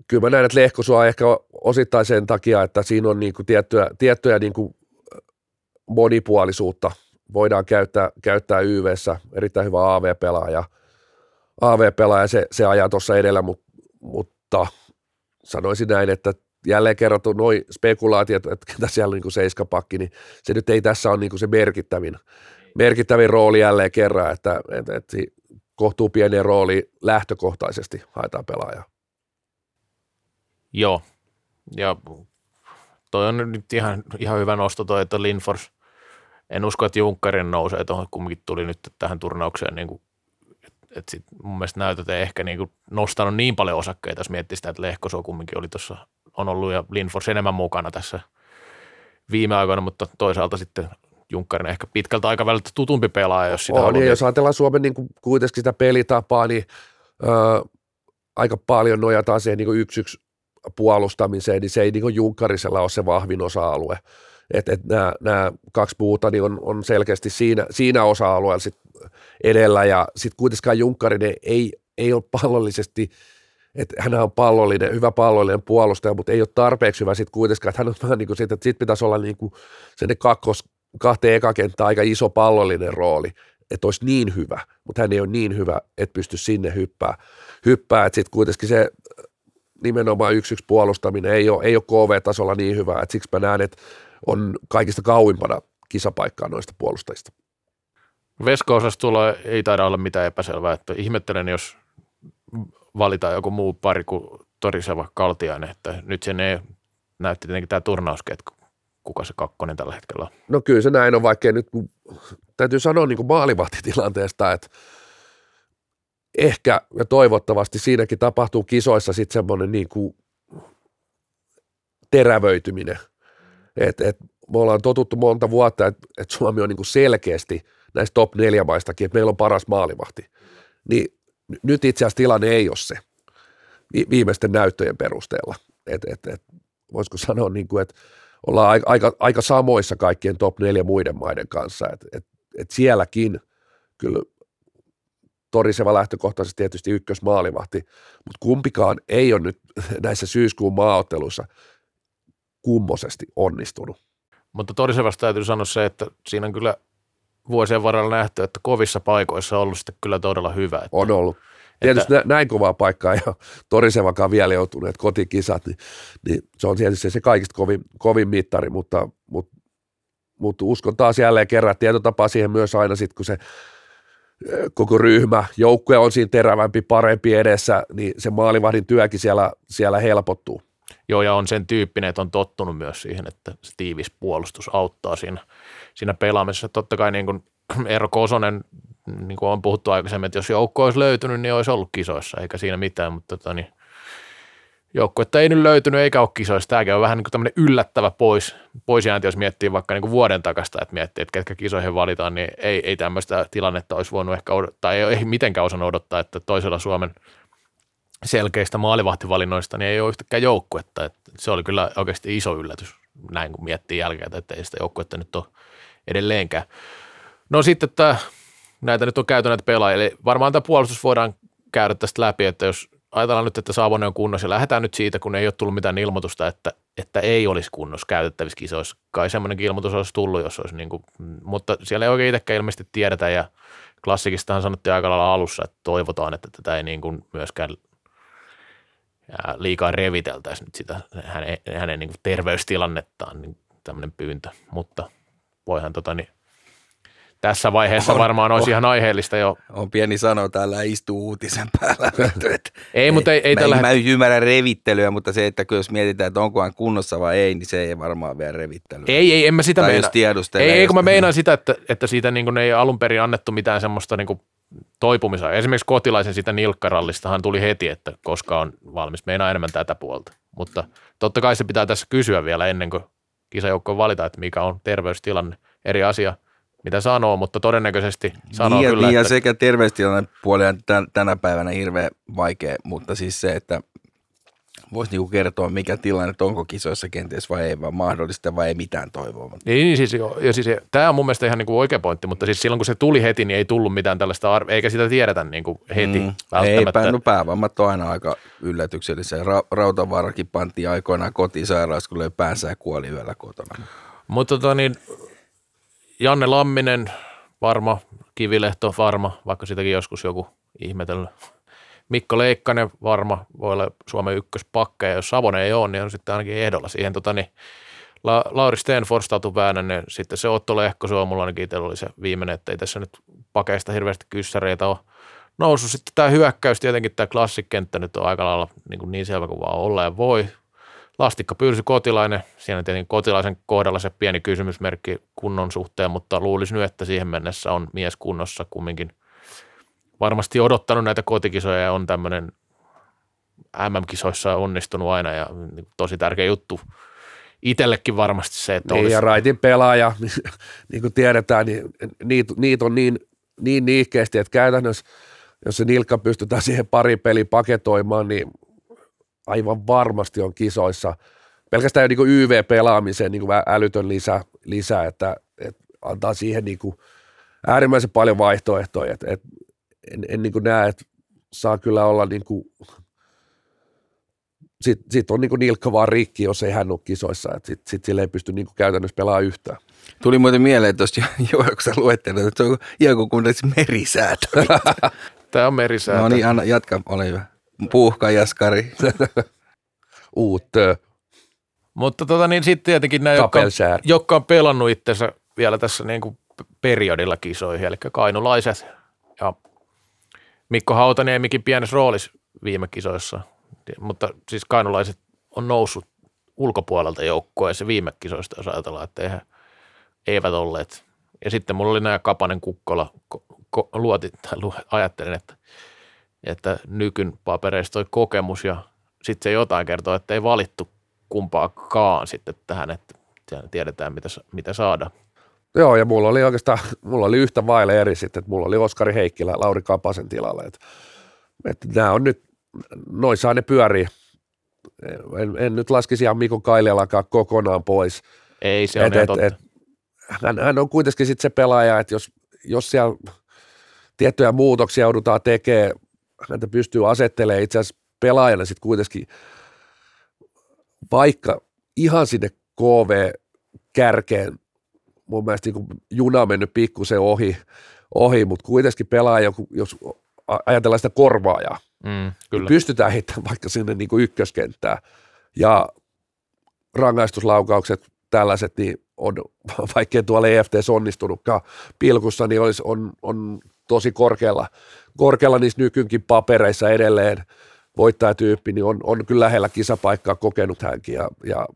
kyllä mä näen, että Lehkosua ehkä osittain sen takia, että siinä on niinku tiettyä, tiettyä niinku monipuolisuutta. Voidaan käyttää, käyttää YVssä, erittäin hyvä AV-pelaaja, AV-pelaaja se, se ajaa tuossa edellä, mutta, mutta sanoisin näin, että jälleen kerrottu noin spekulaatiot, että ketä siellä on niin seiskapakki, niin se nyt ei tässä ole niin se merkittävin, merkittävin rooli jälleen kerran, että, että, että kohtuu pieni rooli lähtökohtaisesti haetaan pelaajaa. Joo, ja toi on nyt ihan, ihan hyvä nosto toi, että Linfors, en usko, että Junkkarin nousee tuohon, kumminkin tuli nyt tähän turnaukseen niin kuin että sit mun mielestä näytöt ei ehkä niin kuin nostanut niin paljon osakkeita, jos miettii sitä, että Lehkoso kumminkin oli tuossa on ollut ja Linfors enemmän mukana tässä viime aikoina, mutta toisaalta sitten Junkkarin ehkä pitkältä aikaväliltä tutumpi pelaaja, jos sitä on. Niin, jos ajatellaan Suomen niin kuin kuitenkin sitä pelitapaa, niin ö, aika paljon nojataan siihen niin yksi yksi puolustamiseen, niin se ei niin Junkkarisella ole se vahvin osa-alue. Että et nämä, nämä kaksi puuta niin on, on selkeästi siinä, siinä osa-alueella sit edellä, ja sitten kuitenkaan Junkkarinen ei, ei ole pallollisesti – että hän on pallollinen, hyvä pallollinen puolustaja, mutta ei ole tarpeeksi hyvä sitten kuitenkaan, että hän on *laughs* vähän niin kuin siitä, että sitten pitäisi olla niin kuin sen kakkos, kahteen ekakenttään aika iso pallollinen rooli, että olisi niin hyvä, mutta hän ei ole niin hyvä, että pysty sinne hyppää, hyppää että sitten kuitenkin se nimenomaan yksi yksi puolustaminen ei ole, ei ole KV-tasolla niin hyvä, että siksi mä näen, että on kaikista kauimpana kisapaikkaa noista puolustajista. Vesko-osastolla ei taida olla mitään epäselvää, että ihmettelen, jos valita joku muu pari kuin Toriseva Kaltiainen, että nyt sen ei näytti tietenkin tämä turnauskin, että kuka se kakkonen tällä hetkellä on. No kyllä se näin on, vaikkei nyt täytyy sanoa niin kuin maalivahtitilanteesta, että ehkä ja toivottavasti siinäkin tapahtuu kisoissa sitten semmoinen niin kuin terävöityminen. Et, et me ollaan totuttu monta vuotta, että et Suomi on niin kuin selkeästi näistä top neljä maistakin, että meillä on paras maalivahti. Niin nyt itse asiassa tilanne ei ole se viimeisten näyttöjen perusteella. Et, et, et, voisiko sanoa, niin kuin, että ollaan aika, aika, aika samoissa kaikkien top neljä muiden maiden kanssa. Et, et, et sielläkin kyllä toriseva lähtökohtaisesti tietysti ykkösmaalivahti, mutta kumpikaan ei ole nyt *laughs* näissä syyskuun maaotteluissa kummosesti onnistunut. Mutta torisevasta täytyy sanoa se, että siinä on kyllä vuosien varrella nähty, että kovissa paikoissa on ollut sitten kyllä todella hyvä. Että, on ollut. Tietysti että, näin kovaa paikkaa ja Torisevakaan vielä joutuneet kotikisat, niin, niin se on tietysti se kaikista kovin, kovin mittari, mutta, mutta mutta uskon taas jälleen kerran, että tietotapa siihen myös aina sitten, kun se koko ryhmä, joukkue on siinä terävämpi, parempi edessä, niin se maalivahdin työkin siellä, siellä helpottuu. Joo, ja on sen tyyppinen, että on tottunut myös siihen, että se tiivis puolustus auttaa siinä, siinä pelaamisessa. Totta kai niin kuin Eero Kosonen, niin kuin on puhuttu aikaisemmin, että jos joukko olisi löytynyt, niin olisi ollut kisoissa, eikä siinä mitään, mutta tota, niin, joukkuetta ei nyt löytynyt eikä ole kisoissa. Tämäkin on vähän niin kuin tämmöinen yllättävä pois, pois jäänti, jos miettii vaikka niin kuin vuoden takasta, että miettii, että ketkä kisoihin valitaan, niin ei, ei tämmöistä tilannetta olisi voinut ehkä odottaa, ei, ei mitenkään osannut odottaa, että toisella Suomen selkeistä maalivahtivalinnoista niin ei ole yhtäkään joukkuetta. Että se oli kyllä oikeasti iso yllätys, näin kun miettii jälkeen, että ei sitä joukkuetta nyt ole edelleenkään. No sitten että näitä nyt on käyty näitä pelaajia, eli varmaan tämä puolustus voidaan käydä tästä läpi, että jos ajatellaan nyt, että Savonen on kunnossa ja lähdetään nyt siitä, kun ei ole tullut mitään ilmoitusta, että, että ei olisi kunnossa käytettävissä kisoissa. Kai semmoinenkin ilmoitus olisi tullut, jos olisi niin kuin, mutta siellä ei oikein itsekään ilmeisesti tiedetä ja klassikistahan sanottiin aika lailla alussa, että toivotaan, että tätä ei niin kuin myöskään liikaa reviteltäisiin nyt sitä hänen, hänen niin kuin terveystilannettaan, niin tämmöinen pyyntö, mutta voihan tota niin, tässä vaiheessa on, varmaan olisi on, ihan aiheellista jo. On pieni sano, täällä istuu uutisen päällä. *laughs* ei, mutta ei, ei mä, tällä... Mä ymmärrän revittelyä, mutta se, että jos mietitään, että onko hän kunnossa vai ei, niin se ei varmaan vielä revittelyä. Ei, ei, en mä sitä tai meina. Ei, ei, kun mä meinaan sitä, että, että siitä niin kuin ei alun perin annettu mitään semmoista niin kuin toipumisa. Esimerkiksi kotilaisen sitä nilkkarallistahan tuli heti, että koska on valmis. Meinaa enemmän tätä puolta. Mutta totta kai se pitää tässä kysyä vielä ennen kuin kisajoukko valita, että mikä on terveystilanne. Eri asia, mitä sanoo, mutta todennäköisesti sanoo niin, kyllä. Niin, että... ja sekä terveystilanne puolella tänä päivänä hirveän vaikea, mutta siis se, että voisi niinku kertoa, mikä tilanne, että onko kisoissa kenties vai ei, vaan mahdollista vai ei mitään toivoa. Niin, niin siis, ja siis, tämä on mun mielestä ihan niinku oikea pointti, mutta siis silloin kun se tuli heti, niin ei tullut mitään tällaista, arv- eikä sitä tiedetä niinku heti mm, välttämättä. Ei, no päävammat on aina aika yllätyksellisiä. Ra- Rautavarakin pantiin aikoinaan kotisairaassa, kun löi päänsä ja kuoli yöllä kotona. Mutta tota niin, Janne Lamminen, varma, Kivilehto, varma, vaikka sitäkin joskus joku ihmetellyt Mikko Leikkanen varma voi olla Suomen ykköspakkeja, jos Savonen ei ole, niin on sitten ainakin ehdolla siihen. Tota, niin, La, Lauri Stenfors, Tatu Väänänen, sitten se Otto Lehko Suomulla ainakin itsellä oli se viimeinen, että ei tässä nyt pakeista hirveästi kyssäreitä ole noussut. Sitten tämä hyökkäys, tietenkin tämä klassikkenttä nyt on aika lailla niin, kuin niin selvä kuin vaan olla ja voi. Lastikka pyysi kotilainen, siinä tietenkin kotilaisen kohdalla se pieni kysymysmerkki kunnon suhteen, mutta luulisi nyt, että siihen mennessä on mies kunnossa kumminkin – varmasti odottanut näitä kotikisoja ja on tämmöinen MM-kisoissa onnistunut aina ja niin tosi tärkeä juttu itsellekin varmasti se, että niin, olisi... ja raitin pelaaja, *laughs* niin kuin tiedetään, niin niitä niit on niin, niin niihkeästi, että käytännössä, jos se nilkka pystytään siihen pari peli paketoimaan, niin aivan varmasti on kisoissa. Pelkästään jo niin YV-pelaamiseen niin kuin älytön lisä, lisä että, että antaa siihen niin kuin äärimmäisen paljon vaihtoehtoja. Että, että en, en niin näe, että saa kyllä olla niin kuin, sitten sit on niin kuin nilkka vaan rikki, jos ei hän ole kisoissa, että sitten sit sille ei pysty niin kuin käytännössä pelaamaan yhtään. Tuli muuten mieleen tuosta jo, kun sä luettelet, että se on joku kuin merisäätö. *laughs* Tämä on merisäätö. No niin, anna, jatka, ole hyvä. Puuhka, jaskari. *laughs* Uutta. Mutta tota, niin sitten tietenkin nämä, jotka, jotka on pelannut itsensä vielä tässä niin kuin periodilla kisoihin, eli kainulaiset ja Mikko Hautaniemikin pienessä roolissa viime kisoissa, mutta siis kainulaiset on noussut ulkopuolelta se viime kisoista, jos ajatellaan, että eihän, eivät olleet. Ja sitten mulla oli nämä Kapanen Kukkola, ko, luotin, tai lu, ajattelin, että, että nykyn papereista toi kokemus ja sitten se jotain kertoo, että ei valittu kumpaakaan sitten tähän, että tiedetään mitä, mitä saadaan. Joo, ja mulla oli oikeastaan, mulla oli yhtä vaille eri sitten, että mulla oli Oskari Heikkilä Lauri Kapasen tilalla, että, että nämä on nyt, noissa ne pyörii. En, en nyt laskisi ihan Mikko Kailialakaan kokonaan pois. Ei, se on et, et, totta. Et, hän, hän, on kuitenkin sitten se pelaaja, että jos, jos siellä tiettyjä muutoksia joudutaan tekemään, häntä pystyy asettelemaan itse asiassa pelaajana sitten kuitenkin vaikka ihan sinne KV-kärkeen mun mielestä niin juna on mennyt pikkusen ohi, ohi mutta kuitenkin pelaa joku, jos ajatellaan sitä korvaajaa, mm, kyllä. Niin pystytään heittämään vaikka sinne niin kuin ykköskenttään ja rangaistuslaukaukset tällaiset, niin on, *laughs* vaikkei tuolla EFT onnistunutkaan pilkussa, niin olisi, on, on tosi korkealla, korkealla niissä nykynkin papereissa edelleen voittajatyyppi, niin on, on kyllä lähellä kisapaikkaa kokenut hänkin ja, ja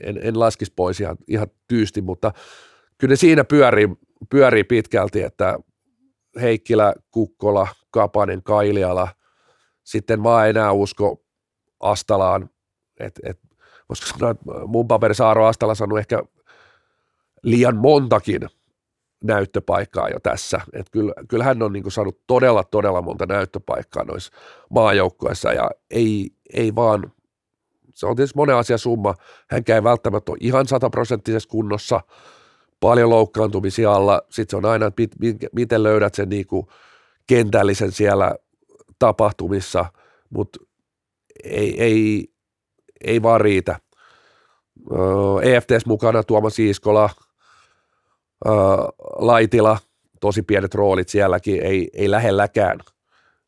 en, en laskisi pois ihan, ihan tyysti, mutta kyllä ne siinä pyörii, pyörii pitkälti, että Heikkilä, Kukkola, Kapanen, Kailiala, sitten vaan enää usko Astalaan, että et, koska sanoa, että mun paperissa Aaro Astala sanoi ehkä liian montakin näyttöpaikkaa jo tässä. Että kyllä, kyllä hän on niin saanut todella, todella monta näyttöpaikkaa noissa maajoukkueissa ja ei, ei vaan, se on tietysti monen asia summa, hän ei välttämättä ole ihan sataprosenttisessa kunnossa, paljon loukkaantumisia alla, sitten se on aina, että miten löydät sen niin kuin kentällisen siellä tapahtumissa, mutta ei, ei, ei vaan riitä. EFTS mukana Tuomas Iiskola, Laitila, tosi pienet roolit sielläkin, ei, ei lähelläkään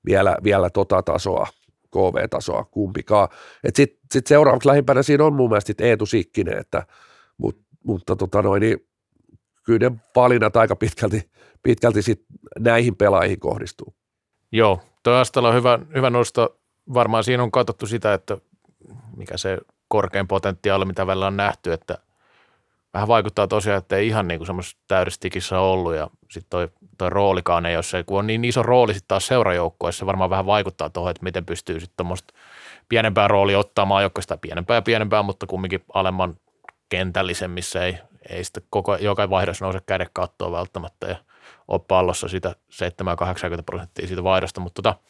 vielä, vielä tota tasoa, KV-tasoa kumpikaan. Sitten sit seuraavaksi lähimpänä siinä on mun mielestä Eetu Sikkinen, että, mut, mutta tota noin, niin kyllä ne valinnat aika pitkälti, pitkälti sit näihin pelaajiin kohdistuu. Joo, tuo Astala on hyvä, hyvä nosto. Varmaan siinä on katsottu sitä, että mikä se korkein potentiaali, mitä välillä on nähty, että vähän vaikuttaa tosiaan, että ei ihan niin kuin semmoisessa täydessä ollut ja sitten toi, toi roolikaan ei ole se, kun on niin iso rooli sitten taas seurajoukkueessa, se varmaan vähän vaikuttaa tuohon, että miten pystyy sitten tuommoista pienempää roolia ottamaan, joukkoista pienempää ja pienempää, mutta kumminkin alemman kentällisen, missä ei, ei sitten koko, joka vaihdossa nouse käden kattoa välttämättä ja ole pallossa sitä 7-80 prosenttia siitä vaihdosta, mutta tota,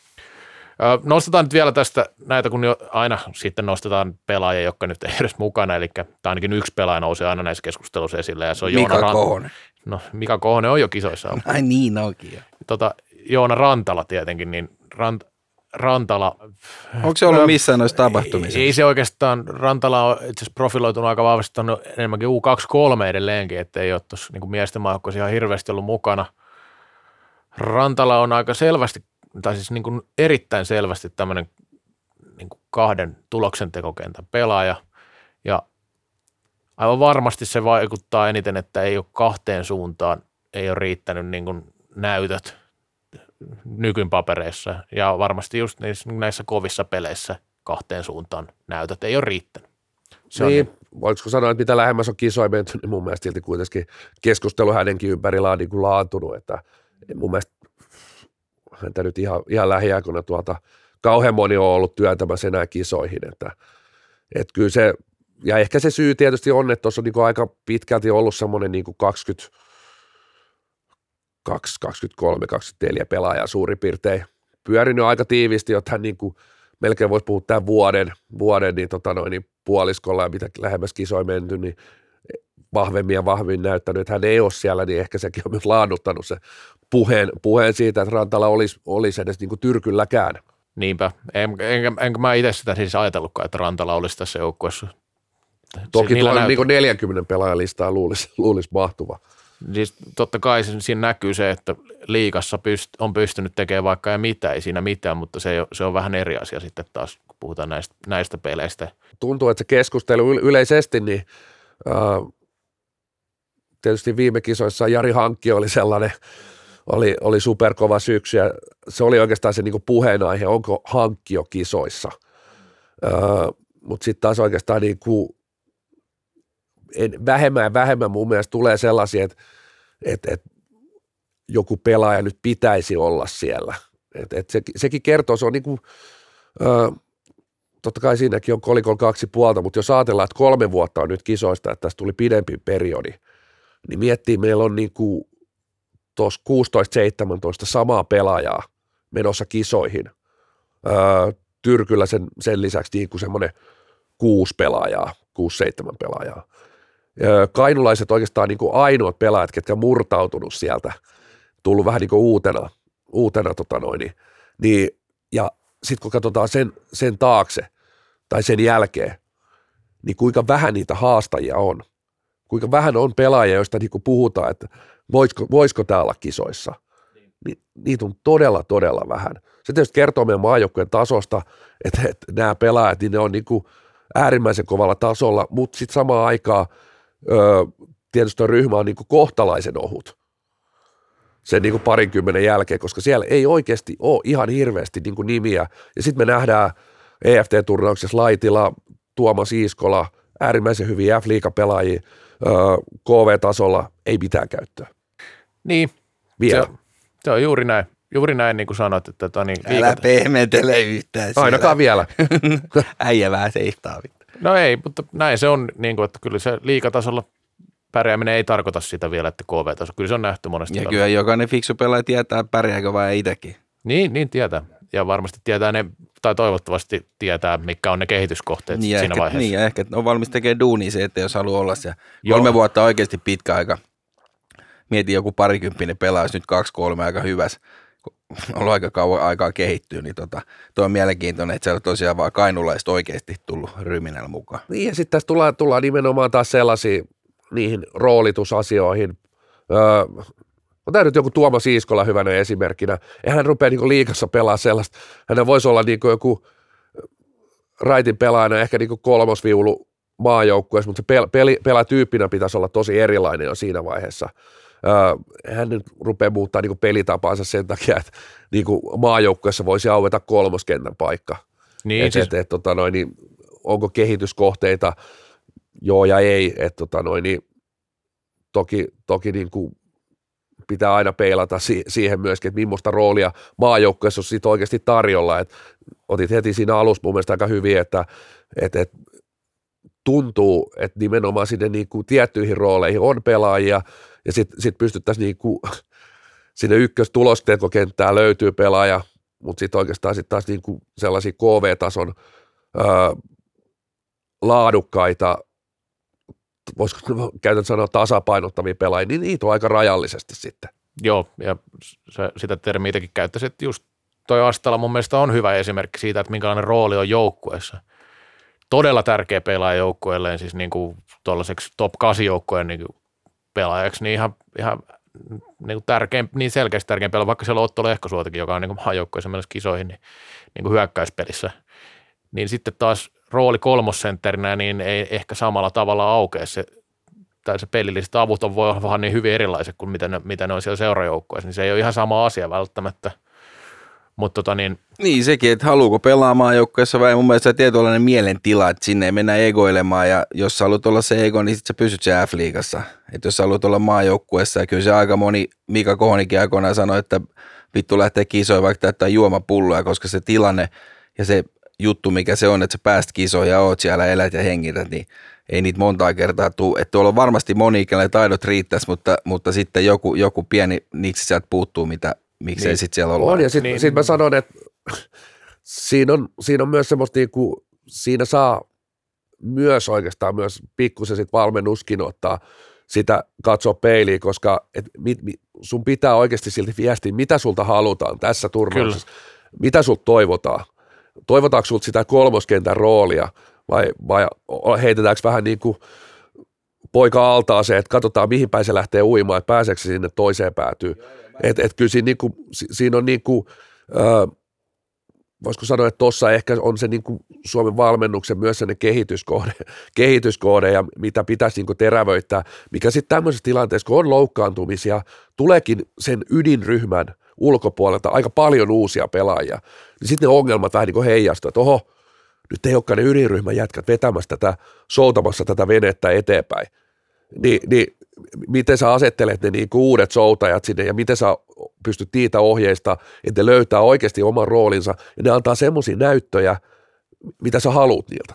Nostetaan nyt vielä tästä näitä, kun aina sitten nostetaan pelaajia, jotka nyt ei edes mukana, eli tai ainakin yksi pelaaja nousee aina näissä keskusteluissa esille, ja se on Mika Joona Kohonen. No, Mika Kohonen on jo kisoissa. Ai niin onkin jo. Tota, Joona Rantala tietenkin, niin Rant, Rantala. Onko se ollut missään noissa tapahtumissa? Ei, ei se oikeastaan, Rantala on itse asiassa profiloitunut aika vahvasti enemmänkin U23 edelleenkin, että ei ole tuossa niin miesten maajoukkoissa ihan hirveästi ollut mukana. Rantala on aika selvästi tai siis niin kuin erittäin selvästi tämmöinen niin kuin kahden tuloksentekokentän pelaaja ja aivan varmasti se vaikuttaa eniten, että ei ole kahteen suuntaan, ei ole riittänyt niin kuin näytöt nykyn papereissa ja varmasti just niissä, näissä kovissa peleissä kahteen suuntaan näytöt ei ole riittänyt. Se niin, on niin. voisiko sanoa, että mitä lähemmäs on kisoja menty, niin mun mielestä silti kuitenkin keskustelu hänenkin ympärillä on niin kuin laantunut, että mun mielestä häntä nyt ihan, ihan lähiaikoina tuolta kauhean moni on ollut työntämässä enää kisoihin, että, että kyllä se, ja ehkä se syy tietysti on, että tuossa on niin aika pitkälti ollut semmoinen niin 20, 23, 24 pelaajaa suurin piirtein pyörinyt aika tiivisti, jotta hän niin kuin melkein voisi puhua tämän vuoden, vuoden niin, tota noin, niin puoliskolla ja mitä lähemmäs kisoja menty, niin vahvemmin ja vahvemmin näyttänyt, että hän ei ole siellä, niin ehkä sekin on myös laannuttanut se puheen, puheen siitä, että Rantala olisi, olisi edes niin kuin tyrkylläkään. Niinpä. En, enkä, enkä mä itse sitä siis ajatellutkaan, että Rantala olisi tässä joukkueessa. Toki siis tuolla niin 40 pelaajan listaa luulisi, luulisi mahtuva. Siis totta kai siinä näkyy se, että liikassa pyst, on pystynyt tekemään vaikka ja mitä, ei siinä mitään, mutta se, se on vähän eri asia sitten taas, kun puhutaan näistä, näistä peleistä. Tuntuu, että se keskustelu yleisesti, niin äh, tietysti viime kisoissa Jari Hankki oli sellainen, oli, oli superkova syksy ja se oli oikeastaan se niin puheenaihe, onko Hankki jo kisoissa. Öö, Mutta sitten taas oikeastaan niin kuin, en, vähemmän ja vähemmän mun mielestä tulee sellaisia, että et, et joku pelaaja nyt pitäisi olla siellä. Et, et se, sekin kertoo, se on niin kuin, öö, totta kai siinäkin on kolikon kaksi puolta, mutta jos ajatellaan, että kolme vuotta on nyt kisoista, että tästä tuli pidempi periodi – niin miettii, meillä on niin kuin tuossa 16-17 samaa pelaajaa menossa kisoihin. Öö, Tyrkyllä sen, sen lisäksi niin kuin semmoinen kuusi pelaajaa, kuusi seitsemän pelaajaa. Öö, kainulaiset oikeastaan niin kuin ainoat pelaajat, ketkä murtautunut sieltä, tullut vähän niin kuin uutena, uutena tota noin, niin, niin ja sitten kun katsotaan sen, sen taakse tai sen jälkeen, niin kuinka vähän niitä haastajia on kuinka vähän on pelaajia, joista niin kuin puhutaan, että voisiko, voisiko tämä olla kisoissa. Ni, niitä on todella, todella vähän. Se tietysti kertoo meidän maajoukkueen tasosta, että, että nämä pelaajat, niin ne on niin kuin äärimmäisen kovalla tasolla, mutta sitten samaan aikaan ö, tietysti tuo ryhmä on niin kuin kohtalaisen ohut sen niin kuin parinkymmenen jälkeen, koska siellä ei oikeasti ole ihan hirveästi niin kuin nimiä. Ja sitten me nähdään EFT-turnauksessa Laitila, Tuomas Iiskola, äärimmäisen hyviä F-liigapelaajia, KV-tasolla ei mitään käyttöä. Niin, Vielä. Se, se on juuri näin. Juuri näin, niin kuin sanoit, että tota, niin, Älä liikat... pehmentele yhtään siellä. Ainakaan vielä. *laughs* Äijä vähän seistaa vittu. No ei, mutta näin se on, niin kuin, että kyllä se liikatasolla pärjääminen ei tarkoita sitä vielä, että KV-taso. Kyllä se on nähty monesti. Ja kyllä jokainen fiksu pelaaja tietää, pärjääkö vai itsekin. Niin, niin tietää. Ja varmasti tietää ne, tai toivottavasti tietää, mitkä on ne kehityskohteet Niin, siinä ehkä, vaiheessa. niin, ja ehkä on valmis tekemään duunia se, että jos haluaa olla se. Kolme vuotta oikeasti pitkä aika. Mietin joku parikymppinen pelaaja, jos nyt kaksi kolme aika hyväs. On ollut aika kauan aikaa kehittyä, niin tota, toi on mielenkiintoinen, että siellä on tosiaan vaan kainulaiset oikeasti tullut ryminällä mukaan. Niin ja sitten tässä tullaan, tullaan nimenomaan taas sellaisiin niihin roolitusasioihin. Öö, Otetaan nyt joku Tuomas Iiskola hyvänä esimerkkinä. Eihän hän rupea niin liikassa pelaa sellaista. Hän voisi olla niin joku raitin pelaajana, ehkä niin kolmosviulu maajoukkueessa, mutta se pel, peli, pelatyyppinä pitäisi olla tosi erilainen jo siinä vaiheessa. Öö, hän nyt rupeaa muuttaa niin pelitapaansa sen takia, että niin maajoukkueessa voisi aueta kolmoskentän paikka. Niin, et, siis, et, et, tota noin, niin onko kehityskohteita, joo ja ei, että tota noin, niin toki, toki niin kuin pitää aina peilata si- siihen myöskin, että millaista roolia maajoukkueessa on sit oikeasti tarjolla, että otit heti siinä alussa mun mielestä aika hyvin, että et, et, tuntuu, että nimenomaan sinne niin kuin tiettyihin rooleihin on pelaajia, ja sitten sit pystyttäisiin niin kuin, *laughs* sinne ykköstulostekokenttään löytyy pelaaja, mutta sitten oikeastaan sitten taas niin kuin sellaisia KV-tason öö, laadukkaita, voisiko käytän sanoa tasapainottavia pelaajia, niin niitä on aika rajallisesti sitten. joo, ja se, sitä termiä itsekin käyttäisi, että just toi Astala mun mielestä on hyvä esimerkki siitä, että minkälainen rooli on joukkueessa. Todella tärkeä pelaaja joukkueelleen, siis niin kuin tuollaiseksi top 8 joukkueen niin pelaajaksi, niin ihan, ihan niin, kuin tärkein, niin selkeästi tärkein pelaaja, vaikka siellä on Otto Lehkosuotakin, joka on niin maajoukkueessa menossa kisoihin, niin, niin kuin hyökkäyspelissä. Niin sitten taas rooli kolmosentterinä, niin ei ehkä samalla tavalla aukea se, tai se pelilliset avut on, voi olla vähän niin hyvin erilaiset kuin mitä ne, mitä ne on siellä seurajoukkueessa, niin se ei ole ihan sama asia välttämättä. Mutta tota niin, Niin sekin, että haluuko pelaamaan joukkueessa vai mun mielestä tietynlainen mielentila, että sinne ei mennä egoilemaan ja jos sä haluat olla se ego, niin sit sä pysyt se F-liigassa. Että jos sä haluat olla maajoukkueessa ja kyllä se aika moni, Mika Kohonikin aikoinaan sanoi, että vittu lähtee kisoihin vaikka täyttää juomapulloja, koska se tilanne ja se juttu, mikä se on, että sä pääst kisoihin ja oot siellä, elät ja hengität, niin ei niitä montaa kertaa tule. Että tuolla on varmasti moni, kenelle taidot riittäisi, mutta, mutta sitten joku, joku pieni niksi sieltä puuttuu, mitä, miksei Niin. sitten siellä olla. On, ja sitten Niin. niin. sit mä sanon, että siinä on, siinä on myös semmoista, niinku, siinä saa myös oikeastaan myös pikkusen sit valmennuskin ottaa sitä katsoa peiliin, koska et, mit, mit, sun pitää oikeasti silti viestiä, mitä sulta halutaan tässä turnauksessa, mitä sulta toivotaan. Toivotaanko sulta sitä kolmoskentän roolia vai, vai heitetäänkö vähän niin kuin poika altaaseen, että katsotaan mihin päin se lähtee uimaan, että pääseekö se sinne toiseen päätyyn. Et, et kyllä siinä, niinku, si- siinä on niinku, ö, voisiko sanoa, että tuossa ehkä on se niinku Suomen valmennuksen myös sellainen kehityskohde, *laughs* kehityskohde ja mitä pitäisi niinku terävöittää, mikä sitten tämmöisessä tilanteessa, kun on loukkaantumisia, tuleekin sen ydinryhmän ulkopuolelta aika paljon uusia pelaajia, niin sitten ne ongelmat vähän niin kuin heijastuu, että oho, nyt ei olekaan ne ydinryhmän jätkät vetämässä tätä, soutamassa tätä venettä eteenpäin. Ni, niin miten sä asettelet ne niinku uudet soutajat sinne ja miten sä pystyt niitä ohjeista, että löytää oikeasti oman roolinsa ja ne antaa semmoisia näyttöjä, mitä sä haluat niiltä.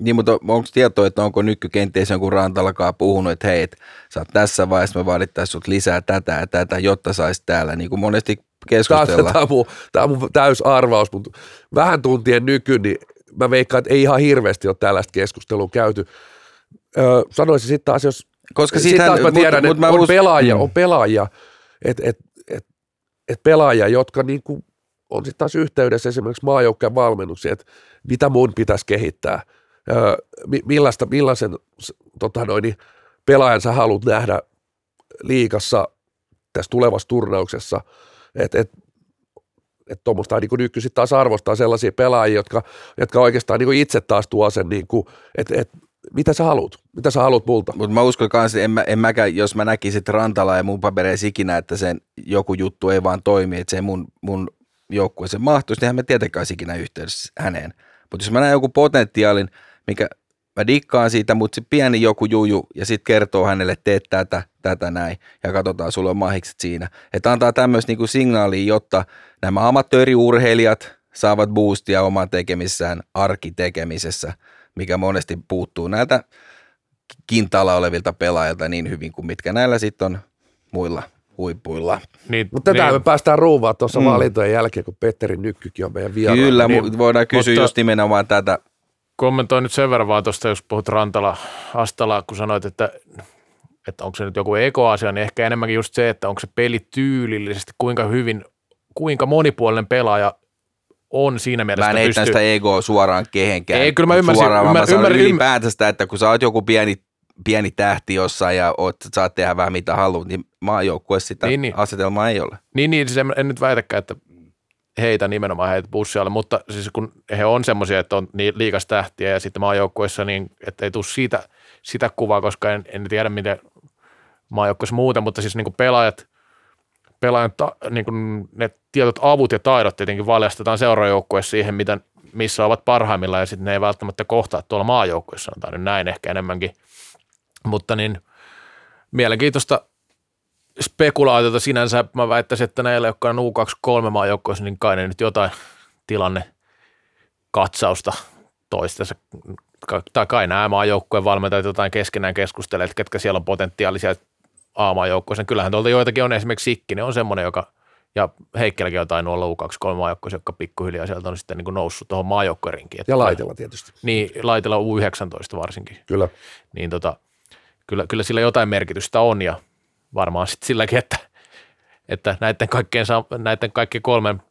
Niin, mutta onko tietoa, että onko nyky kenties jonkun rantalakaan puhunut, että hei, et, sä oot tässä vaiheessa, me vaadittaisiin sut lisää tätä ja tätä, jotta saisit täällä, niin kuin monesti Tämä, keskustellaan. tämä, on mun, tämä on mun täys arvaus, mutta vähän tuntien nyky, niin mä veikkaan, että ei ihan hirveästi ole tällaista keskustelua käyty. Öö, sanoisin sitten taas, jos Koska siitähän- taas mä mut- tiedän, mut että mä on us- pelaajia, mm. on pelaajia, että et, et, et pelaajia, jotka niinku on sitten taas yhteydessä esimerkiksi maajoukkojen valmennuksiin, että mitä mun pitäisi kehittää, öö, mi- millaista, millaisen tota noin, niin pelaajan sä haluat nähdä liikassa tässä tulevassa turnauksessa, että et, että tuommoista niin nyky sitten taas arvostaa sellaisia pelaajia, jotka, jotka oikeastaan niin itse taas tuo sen, niin että, että mitä sä haluat? Mitä sä haluat multa? Mutta mä uskon kans, en, mä, en mäkään, jos mä näkisin Rantala ja mun papereissa ikinä, että sen joku juttu ei vaan toimi, että se mun, mun joukkueeseen mahtuisi, niin hän me tietenkään ikinä yhteydessä häneen. Mutta jos mä näen joku potentiaalin, mikä mä dikkaan siitä, mutta se pieni joku juju ja sitten kertoo hänelle, teet tätä, tätä näin ja katsotaan, sulla on mahikset siinä. Että antaa tämmöistä niinku signaalia, jotta nämä amatööriurheilijat saavat boostia oman tekemisessään arkitekemisessä, mikä monesti puuttuu näiltä kintaalla olevilta pelaajilta niin hyvin kuin mitkä näillä sitten on muilla huipuilla. Niin, Mutta tätä niin, me päästään ruuvaa tuossa Mm. valintojen jälkeen, kun Petteri Nykkykin on meidän vieraana. Kyllä, niin, niin, voidaan kysyä mutta- just nimenomaan tätä. kommentoin nyt sen verran vaan tuosta, jos puhut Rantala, Astala, kun sanoit, että, että onko se nyt joku ekoasia, niin ehkä enemmänkin just se, että onko se peli tyylillisesti, kuinka hyvin, kuinka monipuolinen pelaaja on siinä Mä mielessä, en että heitä sitä egoa suoraan kehenkään. Ei, kyllä mä ymmärsin- Suoraan, vaan mä ymmär- sanon ymmär- ylipäätään sitä, että kun sä oot joku pieni, pieni tähti jossain ja oot, saat tehdä vähän mitä haluat, niin maajoukkueessa sitä Niin, niin, niin. niin. asetelmaa ei ole. Niin, niin siis en, en nyt väitäkään, että heitä nimenomaan heitä bussialle, mutta siis kun he on semmoisia, että on niin liikas tähtiä ja sitten maajoukkueessa, niin että ei tule siitä, sitä kuvaa, koska en, en tiedä miten maajoukkueessa muuten, mutta siis niin kuin pelaajat, pelaajan ta, niin kuin ne tietyt avut ja taidot tietenkin valjastetaan seuraajoukkueessa siihen, mitä, missä ovat parhaimmillaan ja sitten ne ei välttämättä kohtaa tuolla maajoukkueessa, sanotaan nyt näin ehkä enemmänkin. Mutta niin mielenkiintoista spekulaatiota sinänsä. Mä väittäisin, että näillä, jotka on U23 maajoukkoissa, niin kai ne nyt jotain tilanne katsausta toistensa, tai kai nämä maajoukkueen valmentajat jotain keskenään keskustelee, että ketkä siellä on potentiaalisia A-maajoukkoissa. Kyllähän tuolta joitakin on, esimerkiksi Sikkinen on semmoinen, joka ja Heikkelläkin on tainnut olla U23 maajoukkoissa, jotka pikkuhiljaa sieltä on sitten niin noussut tuohon maajoukkuerinkiin. Ja laitella tietysti. Niin, laitella U19 varsinkin Kyllä. niin tota, kyllä, kyllä sillä jotain merkitystä on ja varmaan sitten silläkin, että, että näiden, kaikkien, näiden kaikkien kolmen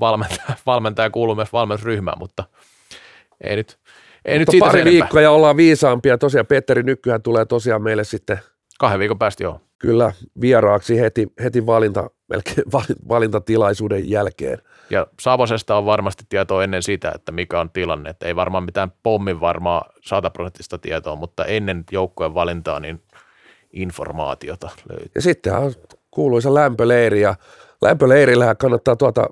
valmentaja, valmentaja kuuluu myös valmennusryhmään, mutta ei nyt, ei nyt siitä pari viikkoa ja ollaan viisaampia. Tosiaan Petteri Nykkyhän tulee tosiaan meille sitten Kahden viikon päästä joo. kyllä vieraaksi heti, heti valinta, melkein *laughs* valin- valintatilaisuuden jälkeen. Ja Savosesta on varmasti tietoa ennen sitä, että mikä on tilanne. Että ei varmaan mitään pommin varmaa sataprosenttista tietoa, mutta ennen joukkueen valintaa niin informaatiota löytyy. Ja sitten on kuuluisa lämpöleiri ja lämpöleirillähän kannattaa tuota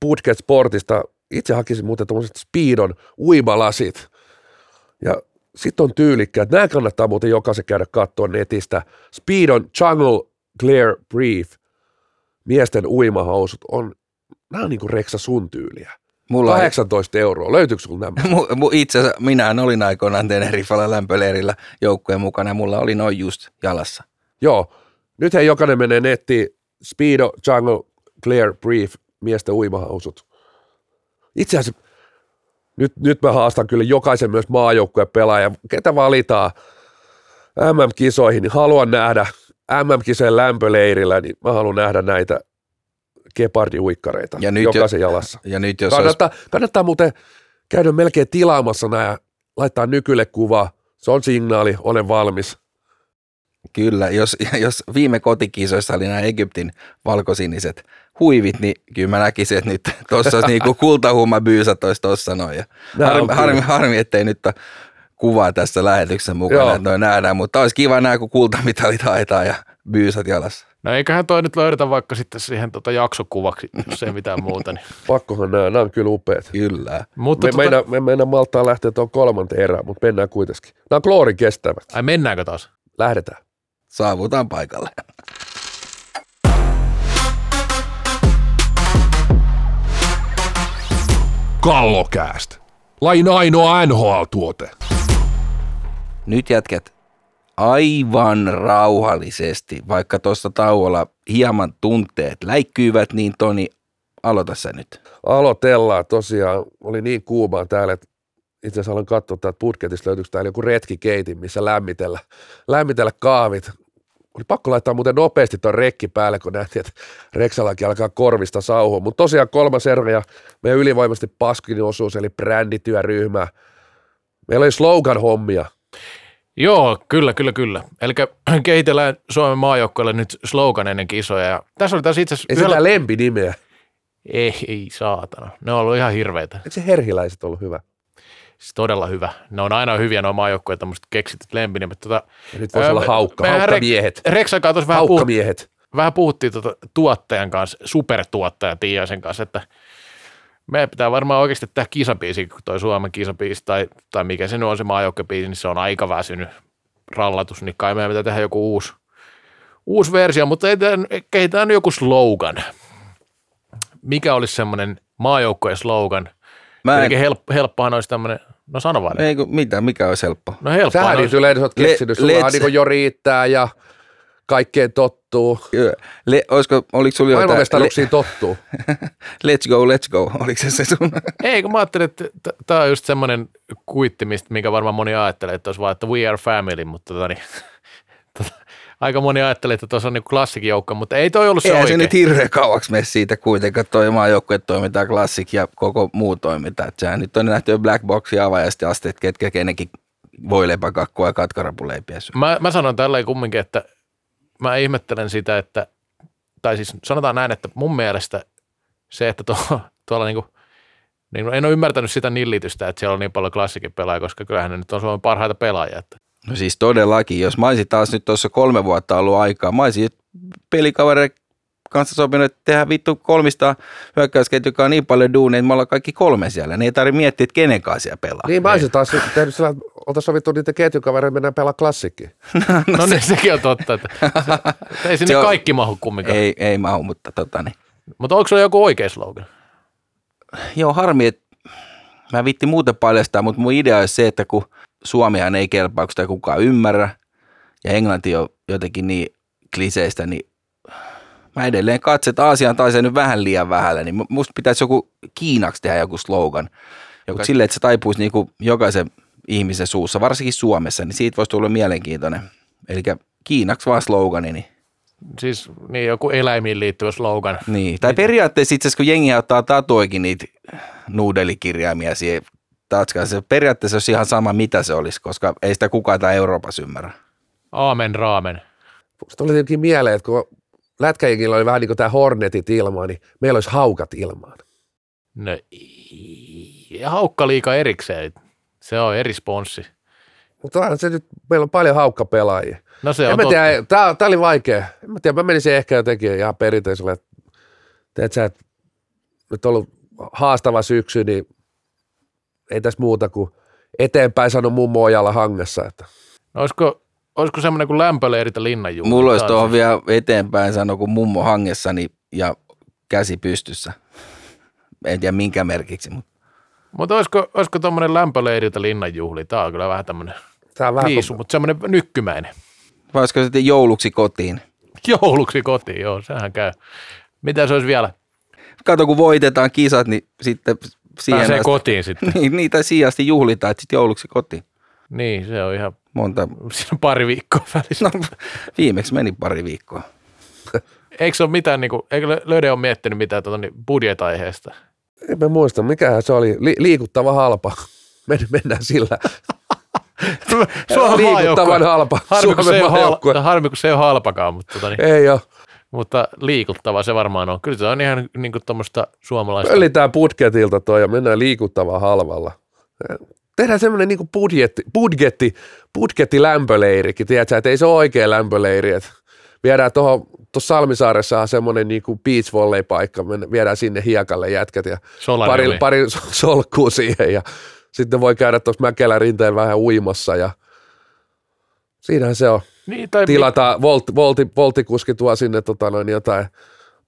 Putket Sportista, itse hakisin muuten tuommoiset Speedon uimalasit ja sitten on tyylikkäät, nämä kannattaa muuten jokaisen käydä katsoa netistä. Speedon Jungle Clear Brief, miesten uimahousut on, nämä on niinku Reksa sun tyyliä. Mulla on, 18 euroa, löytyykö sulla nämä? *laughs* mu, itse asiassa minähän olin aikoinaan Tenerifalla lämpöleirillä joukkueen mukana ja mulla oli noin just jalassa. Joo, nyt he jokainen menee nettiin, Speedo Jungle Clear Brief, miesten uimahousut. Itse asiassa nyt, nyt mä haastan kyllä jokaisen myös maajoukkueen pelaajan, ketä valitaan MM-kisoihin, niin haluan nähdä MM-kisojen lämpöleirillä, niin mä haluan nähdä näitä gepardi-uikkareita Ja nyt jokaisen jalassa. Ja nyt jos olisi, Kannattaa, kannattaa muuten käydä melkein tilaamassa nämä, laittaa nykylle kuva, se on signaali, olen valmis. kyllä, jos, *laughs* jos viime kotikisoissa oli nämä Egyptin valkosiniset huivit, niin kyllä mä näkisin, että nyt tuossa olisi niinku kultahumma byysät olisi tuossa noin. Ja harmi, harmi, harmi, ettei nyt ole kuvaa tässä lähetyksen mukana, Joo. että noin nähdään, mutta olisi kiva nähdä, kun kultamitalit haetaan ja byysät jalassa. No eiköhän toi nyt löydetä vaikka sitten siihen tota jaksokuvaksi, jos ei mitään muuta. Niin. *laughs* Pakkohan nämä, nämä on kyllä upeat. Kyllä. Mutta Me, tota, meinaa, me meinaa maltaa lähteä tuon kolmanteen erään, mutta mennään kuitenkin. Nämä on kloorin kestävät. ai mennäänkö taas? Lähdetään. Saavutaan paikalle. Kallokääst. Lain ainoa NHL-tuote. Nyt jätkät aivan rauhallisesti, vaikka tuossa tauolla hieman tunteet läikkyivät, niin Toni, aloita sä nyt. Aloitellaan tosiaan. Oli niin kuumaa täällä, että itse asiassa aloin katsoa täältä budjetista, löytyykö täällä joku retkikeitin, missä lämmitellä, lämmitellä kaavit. Oli pakko laittaa muuten nopeasti tuon rekki päälle, kun nähtiin, että Reksallakin alkaa korvista sauhua. Mutta tosiaan kolmas erä ja meidän ylivoimaisesti paskin osuus, eli brändityöryhmä. Meillä oli slogan hommia. Joo, kyllä, kyllä, kyllä. Eli *clears throat* kehitellään Suomen maajoukkoille nyt slogan ennen kisoja. Ja tässä oli taas itse asiassa Ei yhdellä... tää lempinimeä. Ei, ei, saatana. Ne on ollut ihan hirveitä. Eikö se herhiläiset ollut hyvä? Siis todella hyvä. Ne on aina hyviä nuo maajoukkoja, tämmöiset keksityt lempinimet. Tota, Ja nyt voisi ää, olla haukka, haukkamiehet. Rek- Reksan kanssa vähän, puhut, vähän puhuttiin tuota tuottajan kanssa, supertuottaja Tiiaisen kanssa, että meidän pitää varmaan oikeasti tehdä kisabiisi, kun toi Suomen kisabiisi tai, tai mikä se nyt on se maajoukkobiisi, niin se on aika väsynyt rallatus, niin kai meidän pitää tehdä joku uusi, uusi versio, mutta kehitään joku slogan. Mikä olisi semmoinen maajoukkojen slogan? Mä en, Jotenkin help, helppohan olisi tämmöinen, no sano vaan. ei, kun, mitä, mikä olisi helppo? No helppohan Sähän olisi. yleensä oot Le- keksinyt. Sulla let's- niin jo riittää ja kaikkeen tottuu. Le, olisiko, oliko sulla jotain? Maailmanmestaruuksiin tottuu. *laughs* let's go, let's go. Oliko se se sun? Ei, kun mä ajattelin, että tämä on just semmoinen kuitti, mistä, minkä varmaan moni ajattelee, että olisi vaan, että we are family, mutta tota, niin, aika moni ajattelee, että tuossa on niin klassikin joukko, mutta ei toi ollut se Eihän se oikein. nyt hirveän kauaksi mene siitä kuitenkaan, toi maajoukkue toimintaa klassik ja koko muu toiminta. Et sehän nyt on nähty black boxia avaajasti asti, että ketkä kenenkin voi lepäkakkua ja katkarapuleipiä syö. Mä, mä sanon tälleen kumminkin, että mä ihmettelen sitä, että, tai siis sanotaan näin, että mun mielestä se, että tuo, tuolla niinku, niin en ole ymmärtänyt sitä nillitystä, että siellä on niin paljon klassikin pelaajia, koska kyllähän ne nyt on Suomen parhaita pelaajia. Että No siis todellakin, jos mä olisin taas nyt tuossa kolme vuotta ollut aikaa, mä olisin pelikavereiden kanssa sopinut, että tehdään vittu kolmista hyökkäysketjukaa niin paljon duunia, että me ollaan kaikki kolme siellä. Ne ei tarvitse miettiä, että kenen kanssa siellä pelaa. Niin mä olisin taas tehnyt sillä, että oltaisiin sovittu niiden ketjukavereiden, mennään pelaa klassikkiin. *laughs* no, niin, sekin on totta, että *laughs* se, ei sinne Se on- kaikki mahu kumminkaan. Ei, ei mahu, mutta tota niin. Mutta onko sulla joku oikea slogan? Joo, harmi, että mä vitti muuten paljastaa, mutta mun idea olisi se, että kun Suomihan ei kelpaa, kun sitä kukaan ymmärrä, ja englanti on jotenkin niin kliseistä, niin mä edelleen katson, että Aasian taisi nyt vähän liian vähällä, niin musta pitäisi joku Kiinaksi tehdä joku slogan. Joku silleen, että se taipuisi niinku jokaisen ihmisen suussa, varsinkin Suomessa, niin siitä voisi tulla mielenkiintoinen. Eli Kiinaksi vaan slogani, niin Siis niin joku eläimiin liittyvä slogan. niin. Tai periaatteessa itse asiassa, kun jengi ottaa tatuoikin niitä nuudelikirjaimia siihen tatskaan, se periaatteessa olisi ihan sama, mitä se olisi, koska ei sitä kukaan täällä Euroopassa ymmärrä. Aamen raamen. Musta oli jotenkin mieleen, että kun lätkäjengillä oli vähän niin kuin tämä Hornetit ilmaan, niin meillä olisi haukat ilmaan. No, ja haukka liika erikseen. Se on eri sponssi. Mutta onhan se nyt, meillä on paljon haukkapelaajia. No se En on tiedä, tää, tää oli vaikea. En mä tiedä, mä menisin ehkä jotenkin ihan perinteisellä, että teet sä, että nyt on ollut haastava syksy, niin ei tässä muuta kuin eteenpäin sano mummo ojalla hangessa. Että. No, olisiko, olisiko semmoinen kuin lämpöleirit ja linnanjuhla? Mulla olisi tuohon vielä eteenpäin sano kuin mummo hangessani ja käsi pystyssä. En tiedä minkä merkiksi, mutta Mutta olisiko, olisiko tuommoinen lämpöleirit ja linnanjuhli? Tämä on kyllä vähän tämmöinen Tää on vähän viisu, mutta semmoinen nykkymäinen. vai olisiko sitten jouluksi kotiin. Jouluksi kotiin, joo, sehän käy. Mitä se olisi vielä? Kato, kun voitetaan kisat, niin sitten siihen Pääsee asti, kotiin sitten. *laughs* niin, niitä sijasti juhlitaan, että sitten jouluksi kotiin. niin, se on ihan, Monta, siinä on pari viikkoa välissä. no viimeksi meni pari viikkoa. Eikö se ole mitään, niin kuin, eikö Löde ole miettinyt mitään tuota, niin budjet-aiheesta? En mä muista, mikähän se oli. Li- liikuttava halpa. *laughs* Men- mennään sillä. Suomen liikuttavan halpa. Harmi, kun se ei Suomen ole maajoukkue. hal- harmi, kun se ei ole halpakaan, mutta, tota, niin, Ei ole. Mutta liikuttava se varmaan on. Kyllä se on ihan niin kuin tuommoista suomalaista. Pöllitään budjetilta toi ja mennään liikuttavaa halvalla. Tehdään semmoinen niin budjetti, budjetti, budjetti lämpöleirikin, tiedätkö, että ei se ole oikea lämpöleiri, että viedään tuohon, tuossa Salmisaaressa on semmoinen niin kuin beach volley paikka, mennä- viedään sinne hiekalle jätkät ja pari, pari solkkuu siihen ja sitten voi käydä tuossa Mäkelän rinteen vähän uimassa ja siinähän se on. Niin, tai Tilata, volt, volti, voltikuski tuo sinne tota noin, jotain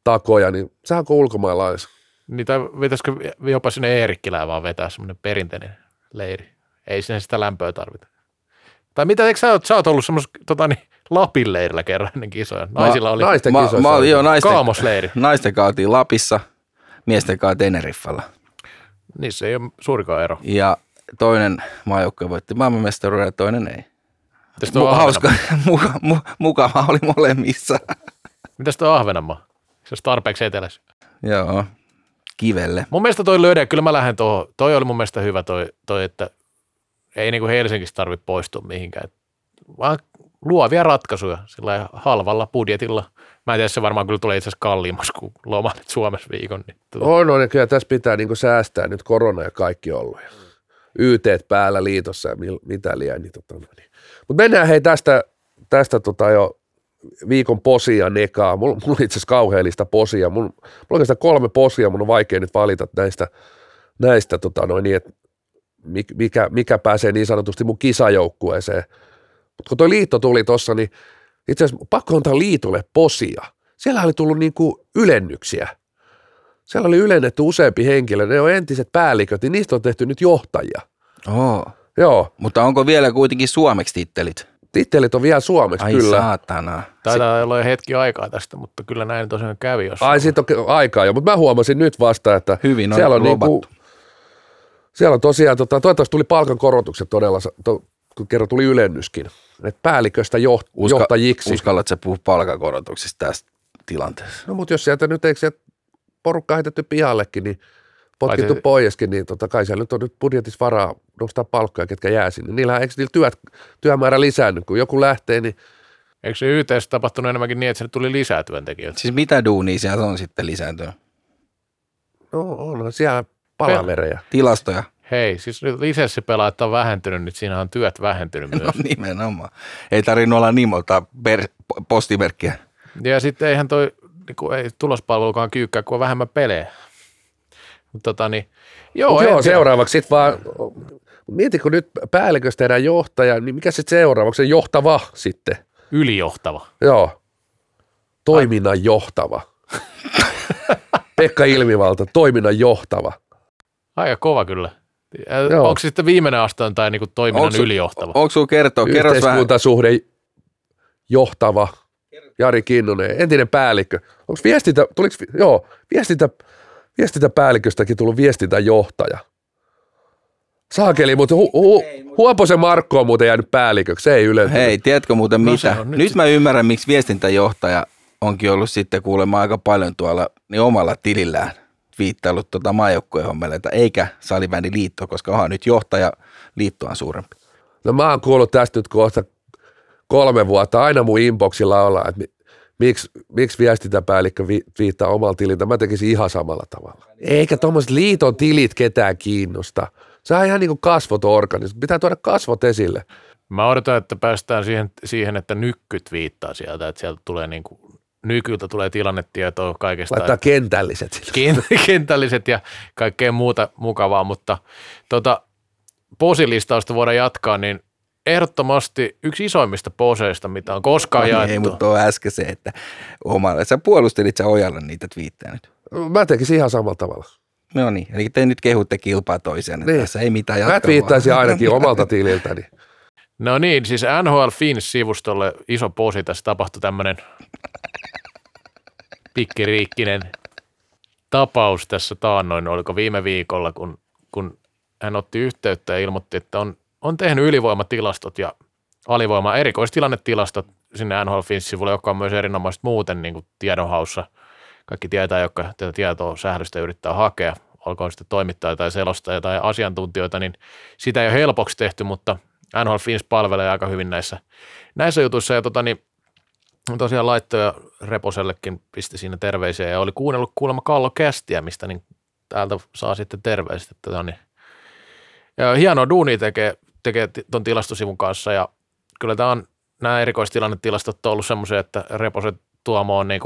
takoja, niin sehän on kuin ulkomailla olisi. Niin, tai vetäisikö jopa sinne Eerikkilään vaan vetää semmoinen perinteinen leiri. Ei sinne sitä lämpöä tarvita. Tai mitä, eikö sä, oot- sä oot ollut semmoisessa tota, niin, Lapin leirillä kerran ennen kisoja? Naisilla oli naisten kisoissa mä, oli. joo, naisten, kaamosleiri. naisten kaatiin Lapissa, miesten kaa Teneriffalla. Niissä ei ole suurikaan ero. Ja toinen maajoukkue voitti maailmanmestaruuden ja toinen ei. Mitäs tuo hauska, Ahvenanmaa? *laughs* mu, mu, mukava oli molemmissa. *laughs* Mitäs tuo Ahvenanmaa? Se olisi tarpeeksi etelässä. Joo, kivelle. Mun mielestä toi löydä, kyllä mä lähden tuohon. Toi oli mun mielestä hyvä toi, toi että ei niin kuin Helsingistä tarvitse poistua mihinkään. Vaan luovia ratkaisuja sillä halvalla budjetilla. Mä en tiedä, se varmaan kyllä tulee itse asiassa kalliimmaksi kuin lomailet Suomessa viikon. Niin, tota, On, on, ja kyllä tässä pitää niinku säästää nyt korona ja kaikki ollut. Ja YT päällä liitossa ja mitä liian. Niin, tota, no niin. Mutta mennään hei tästä, tästä tota jo viikon posia nekaa. Mulla, mulla on itse asiassa kauheellista posia. Mulla, mulla on oikeastaan kolme posia, mun on vaikea nyt valita näistä, näistä tota noin, niin, että mikä, mikä pääsee niin sanotusti mun kisajoukkueeseen. Mutta kun toi liitto tuli tuossa, niin itse asiassa pakko antaa liitolle posia. Siellä oli tullut niinku ylennyksiä. Siellä oli ylennetty useampi henkilö, ne on entiset päälliköt, niin niistä on tehty nyt johtajia. Oo. Joo, Mutta onko vielä kuitenkin suomeksi tittelit? tittelit on vielä suomeksi Ai kyllä. saatana. Taitaa olla jo hetki aikaa tästä, mutta kyllä näin tosiaan kävi. Jos Ai siitä on aikaa jo, mutta mä huomasin nyt vasta, että Hyvin on siellä on, niinku, siellä on tosiaan, tota, toivottavasti tuli palkankorotukset todella, to, kun kerran tuli ylennyskin, että päälliköstä joht, Uska, johtajiksi. Uskallatko sä puhua palkakorotuksista tässä tilanteessa? No mutta jos sieltä nyt eikö sieltä porukka heitetty pihallekin, niin potkittu Paitsi- poiskin, niin totta kai siellä nyt on nyt budjetissa varaa nostaa palkkoja, ketkä jää sinne. Niillä eikö niillä työt, työmäärä lisäänny, kun joku lähtee, niin Eikö se YTssä tapahtunut enemmänkin niin, että sinne tuli lisää työntekijöitä? Siis mitä duunia siellä on sitten lisääntynyt? no onhan siellä palavereja. Tilastoja? Hei, siis nyt lisenssipelaajat on vähentynyt, niin siinä on työt vähentynyt myös. No *laughs* nimenomaan. Ei tarvinnut olla nimolta per, postimerkkiä. Ja sitten eihän toi niin kuin, ei tulospalvelukaan kyykkää, kun on vähemmän pelejä. Mutta tota niin, joo, Mut joo seuraavaksi sitten vaan, mieti kun nyt päälliköstä tehdään johtaja, niin mikä sitten seuraavaksi, se johtava sitten. Ylijohtava. Joo, toiminnan johtava. *laughs* Pekka Ilmivalta, toiminnan johtava. Aika kova kyllä. Joo. Onko sitten viimeinen aste tai niin kuin toiminnan Onks ylijohtava? Onko sulla kertoa? Kerros vähän. Yhteiskuntasuhde johtava Jari Kinnunen, entinen päällikkö. Onko viestintä, tuliko, joo, viestintä, viestintäpäälliköstäkin tullut viestintäjohtaja? Saakeli, mutta hu, hu, Huoposen Markko on muuten jäänyt päälliköksi, se ei yleensä. Hei, tiedätkö muuten No mitä? se nyt, nyt mä ymmärrän, miksi viestintäjohtaja onkin ollut sitten kuulemma aika paljon tuolla niin omalla tilillään viittaillut tuota maajoukkueen hommeleita, eikä salibändiliitto, koska onhan nyt johtaja liitto on suurempi. No mä oon kuullut tästä nyt kohta kolme vuotta, aina mun inboxilla ollaan, että miksi, miksi viestintäpäällikkö vi, viittaa omalla tililtä, mä tekisin ihan samalla tavalla. Eikä tuommoiset liiton tilit ketään kiinnosta. Se on ihan niin kuin kasvot organismi, pitää tuoda kasvot esille. Mä odotan, että päästään siihen, siihen että nykkyt viittaa sieltä, että sieltä tulee niin kuin, nykyltä tulee tilannetietoa kaikesta. Laittaa kentälliset *laughs* kentälliset ja kaikkea muuta mukavaa, mutta tota, posilistausta voidaan jatkaa, niin ehdottomasti yksi isoimmista poseista, mitä on koskaan Ai jaettu. Ei, mutta on äsken se, että omalla. Sä puolustelit sä Ojalle niitä twiittejä nyt. Mä tekisin ihan samalla tavalla. No niin, eli te nyt kehutte kilpaa toiseen. Niin. Tässä ei mitään Mä jatkaa. twiittaisin ainakin omalta tililtäni. No niin, siis NHL Fins-sivustolle iso posi, tässä tapahtui tämmöinen pikkiriikkinen tapaus tässä taannoin, oliko viime viikolla, kun, kun hän otti yhteyttä ja ilmoitti, että on, on tehnyt ylivoimatilastot ja alivoima erikoistilannetilastot sinne NHL Fins-sivulle, joka on myös erinomaisesti muuten niin kuin tiedonhaussa. Kaikki tietää, jotka tätä tietoa sählystä yrittää hakea, olkoon sitten toimittaja tai selostaja tai asiantuntijoita, niin sitä ei ole helpoksi tehty, mutta NHL Fins palvelee aika hyvin näissä, näissä jutuissa. Ja tota, niin, tosiaan laittoja Reposellekin pisti siinä terveisiä ja oli kuunnellut kuulemma Kallo Kästiä, mistä niin täältä saa sitten terveiset. Tota, niin, ja hienoa duunia tekee, tekee ton tilastosivun kanssa ja kyllä tämä on, nämä erikoistilannetilastot on ollut semmoisia, että Reposet Tuomo on niin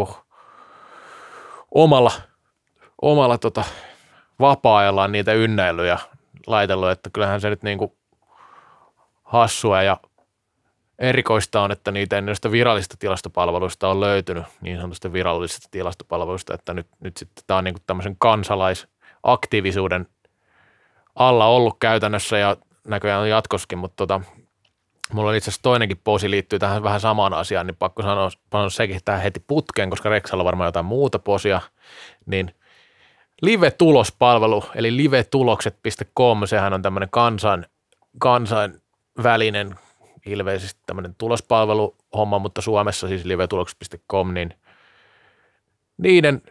omalla, omalla tota, vapaa-ajallaan niitä ynnäilyjä laitellut, että kyllähän se nyt niin kuin hassua ja erikoista on, että niitä ei niistä virallisista tilastopalveluista on löytynyt, niin sanotusta virallisista tilastopalveluista, että nyt, nyt sitten tämä on niin kuin tämmöisen kansalaisaktiivisuuden alla ollut käytännössä ja näköjään on jatkoskin, mutta tota, mulla on itse asiassa toinenkin posi liittyy tähän vähän samaan asiaan, niin pakko sanoa, sanoa sekin tähän heti putkeen, koska Rexalla on varmaan jotain muuta posia, niin live-tulospalvelu, eli livetulokset.com, sehän on tämmöinen kansan, kansainvälinen ilmeisesti tämmöinen tulospalveluhomma, mutta Suomessa siis livetulokset.com, niin niiden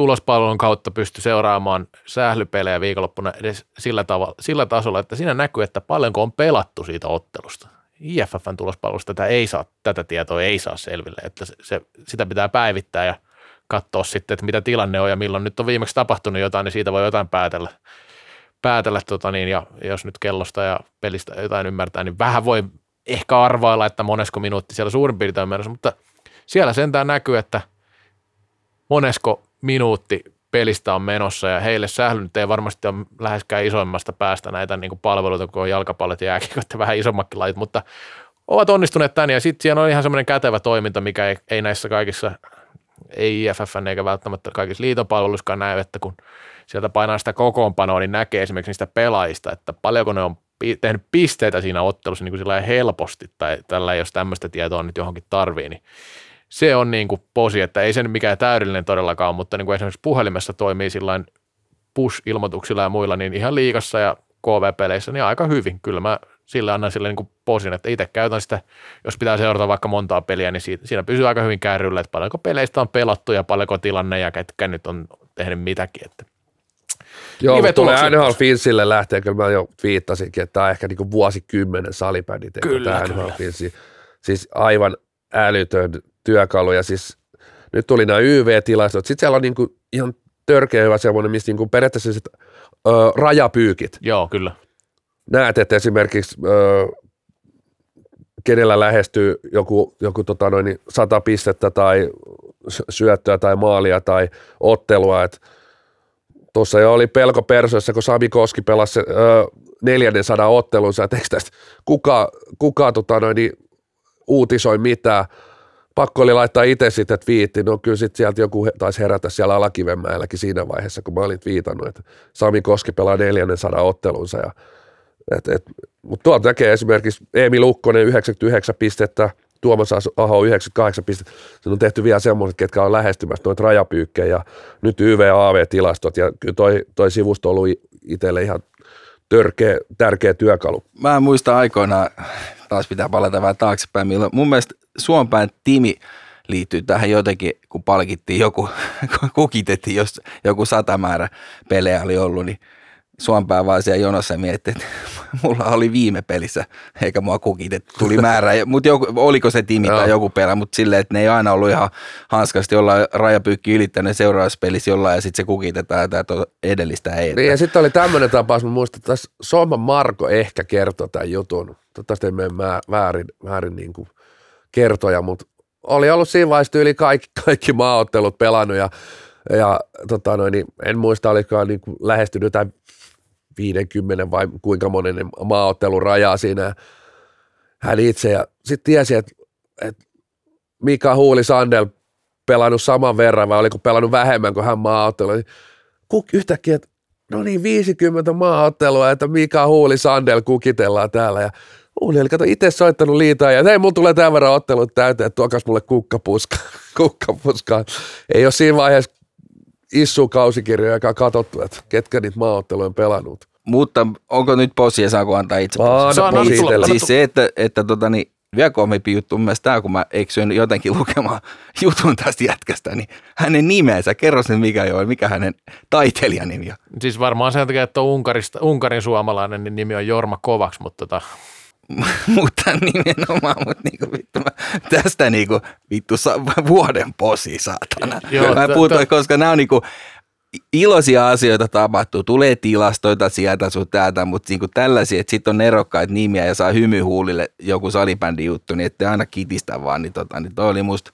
tulospalvelun kautta pysty seuraamaan sählypelejä viikonloppuna edes sillä, tavalla, sillä tasolla, että siinä näkyy, että paljonko on pelattu siitä ottelusta. IFFn tulospalvelusta tätä, ei saa, tätä tietoa ei saa selville, että se, se, sitä pitää päivittää ja katsoa sitten, että mitä tilanne on ja milloin nyt on viimeksi tapahtunut jotain, niin siitä voi jotain päätellä, päätellä, tota niin, ja jos nyt kellosta ja pelistä jotain ymmärtää, niin vähän voi ehkä arvailla, että monesko minuutti siellä suurin piirtein on menossa, mutta siellä sentään näkyy, että monesko minuutti pelistä on menossa ja heille sähly nyt ei varmasti ole läheskään isoimmasta päästä näitä niin kuin palveluita kuin jalkapallot ja jääkiekot ja vähän isommatkin lajit, mutta ovat onnistuneet tänne ja sitten siellä on ihan semmoinen kätevä toiminta, mikä ei, ei näissä kaikissa, ei IFF eikä välttämättä kaikissa liitopalveluissakaan näy, että kun sieltä painaa sitä kokoonpanoa, niin näkee esimerkiksi niistä pelaajista, että paljonko ne on tehnyt pisteitä siinä ottelussa niin kuin helposti tai tällä jos tämmöistä tietoa nyt johonkin tarvii, niin se on niin kuin posi, että ei se nyt mikään täydellinen todellakaan, mutta niin kuin esimerkiksi puhelimessa toimii sillain push-ilmoituksilla ja muilla, niin ihan liikassa ja KV-peleissä, niin aika hyvin. Kyllä mä sillä annan sille niin kuin posin, että itse käytän sitä, jos pitää seurata vaikka montaa peliä, niin siitä, siinä pysyy aika hyvin kärryllä, että paljonko peleistä on pelattu ja paljonko tilanne ja ketkä nyt on tehnyt mitäkin. Että Joo, mutta tulee NHL Finsille lähtee, kyllä mä jo viittasinkin, että tämä on ehkä niin vuosikymmenen salibändi kyllä, tämä NHL Finsi. Siis aivan älytön työkalu ja siis nyt tuli nämä YV-tilastot. Sitten siellä on niin kuin ihan törkeä hyvä semmoinen, missä niin kuin periaatteessa sit, ö, rajapyykit. Joo, kyllä. Näet, että esimerkiksi ö, kenellä lähestyy joku, joku tota noin, sata pistettä tai syöttöä tai maalia tai ottelua, tuossa jo oli pelko persoissa, kun Sami Koski pelasi ö, neljännen sadan ottelunsa, että tästä kuka, kuka tota noin, niin, uutisoi mitään, pakko oli laittaa itse sitten twiitti, no kyllä sitten sieltä joku taisi herätä siellä Alakivenmäelläkin siinä vaiheessa, kun mä olin twiitannut, että Sami Koski pelaa neljännen sadan ottelunsa. Ja, et, et, mutta tuolta näkee esimerkiksi Eemi Lukkonen 99 pistettä, Tuomas Aho 98 pistettä. Se on tehty vielä semmoiset, ketkä on lähestymässä noita rajapyykkejä ja nyt YV-AV-tilastot ja kyllä toi, toi sivusto on ollut itselle ihan törkeä, tärkeä työkalu. Mä muistan aikoinaan, taas pitää palata vähän taaksepäin, milloin mun mielestä Suompäin Timi liittyy tähän jotenkin, kun palkittiin joku, *laughs* kukitettiin, jos joku satamäärä pelejä oli ollut, niin Suompää vaan siellä jonossa mietti, että *laughs* mulla oli viime pelissä, eikä mua kukitettu, tuli määrä, mutta oliko se timi tai joku pelä, mutta silleen, että ne ei aina ollut ihan hanskasti jollain rajapyykki ylittänyt seuraavassa pelissä jollain ja sitten se kukitetaan tämä edellistä ei. Niin ja sitten oli tämmöinen tapaus, mä muistan, että Soma Marko ehkä kertoi tämän jutun, toivottavasti ei mene väärin, väärin niin kuin kertoja, mutta oli ollut siinä vaiheessa yli kaikki, kaikki maaottelut pelannut ja, ja tota noin, niin en muista, oliko niin kuin lähestynyt jotain 50 vai kuinka monen maaottelun rajaa siinä hän itse ja sitten tiesi, että, että Mika Huuli Sandel pelannut saman verran vai oliko pelannut vähemmän kuin hän maaottelu. Niin kuk, yhtäkkiä, että no niin 50 maaottelua, että Mika Huuli Sandel kukitellaan täällä ja Uuni oli kato itse soittanut liitaa ja hei, mulla tulee tämän verran ottelut täyteen, että tuokas mulle kukkapuska. *laughs* kukkapuska. Ei ole siinä vaiheessa issu kausikirjoja, joka katsottu, että ketkä niitä maaotteluja on pelannut. Mutta onko nyt posia, saako antaa itse Aa, Saa no, Siis se, että, että tota, niin, vielä koomimpi juttu mun mielestä tämä, kun mä eksyin jotenkin *laughs* lukemaan jutun tästä jätkästä, niin hänen nimensä, kerro sen mikä joo, mikä hänen taiteilijan nimi on. Siis varmaan sen takia, että on Unkarista, Unkarin suomalainen, niin nimi on Jorma Kovaks, mutta tota, *laughs* mutta nimenomaan, mutta niinku vittu, mä, tästä niinku vittu sa, vuoden posi, saatana. Joo, mä puhutaan, koska nämä on niinku, iloisia asioita tapahtuu, tulee tilastoita sieltä sun täältä, mutta niinku tällaisia, että sitten on nerokkaita nimiä ja saa hymyhuulille joku salibändi juttu, niin ettei aina kitistä vaan, niin, tota, niin toi oli musta,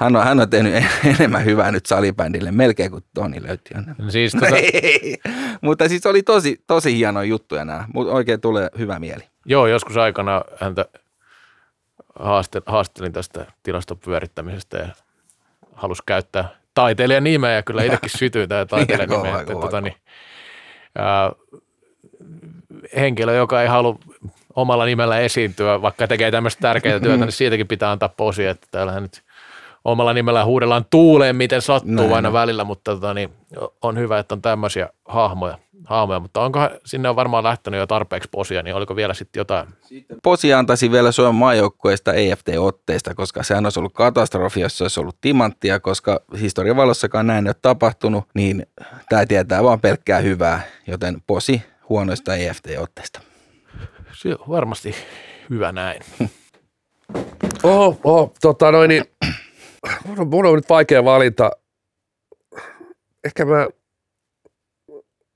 hän on, hän on tehnyt *laughs* enemmän hyvää nyt salibändille, melkein kuin Toni löytti. Siis tota... *laughs* mutta siis oli tosi, tosi hieno juttu ja nämä, mutta oikein tulee hyvä mieli. Joo, joskus aikana häntä haastelin tästä tilastopyörittämisestä ja halusi käyttää taiteilijan nimeä ja kyllä itsekin sytyy tämä *laughs* taiteilijan nimeä. Että, tota, niin, ää, henkilö, joka ei halua omalla nimellä esiintyä, vaikka tekee tämmöistä tärkeää työtä, niin siitäkin pitää antaa posi, että täällähän nyt omalla nimellä huudellaan tuuleen, miten sattuu Näin, aina välillä, mutta tota, niin, on hyvä, että on tämmöisiä hahmoja haamoja, mutta onko sinne on varmaan lähtenyt jo tarpeeksi posia, niin oliko vielä sitten jotain? Posia antaisi vielä Suomen maajoukkueesta EFT-otteista, koska sehän olisi ollut katastrofi, jos se olisi ollut timanttia, koska historian valossakaan näin ei ole tapahtunut, niin tämä tietää vaan pelkkää hyvää, joten posi huonoista EFT-otteista. Se on varmasti hyvä näin. *laughs* Oho, oho tota noin, niin, mun on, mun on nyt vaikea valinta. Ehkä mä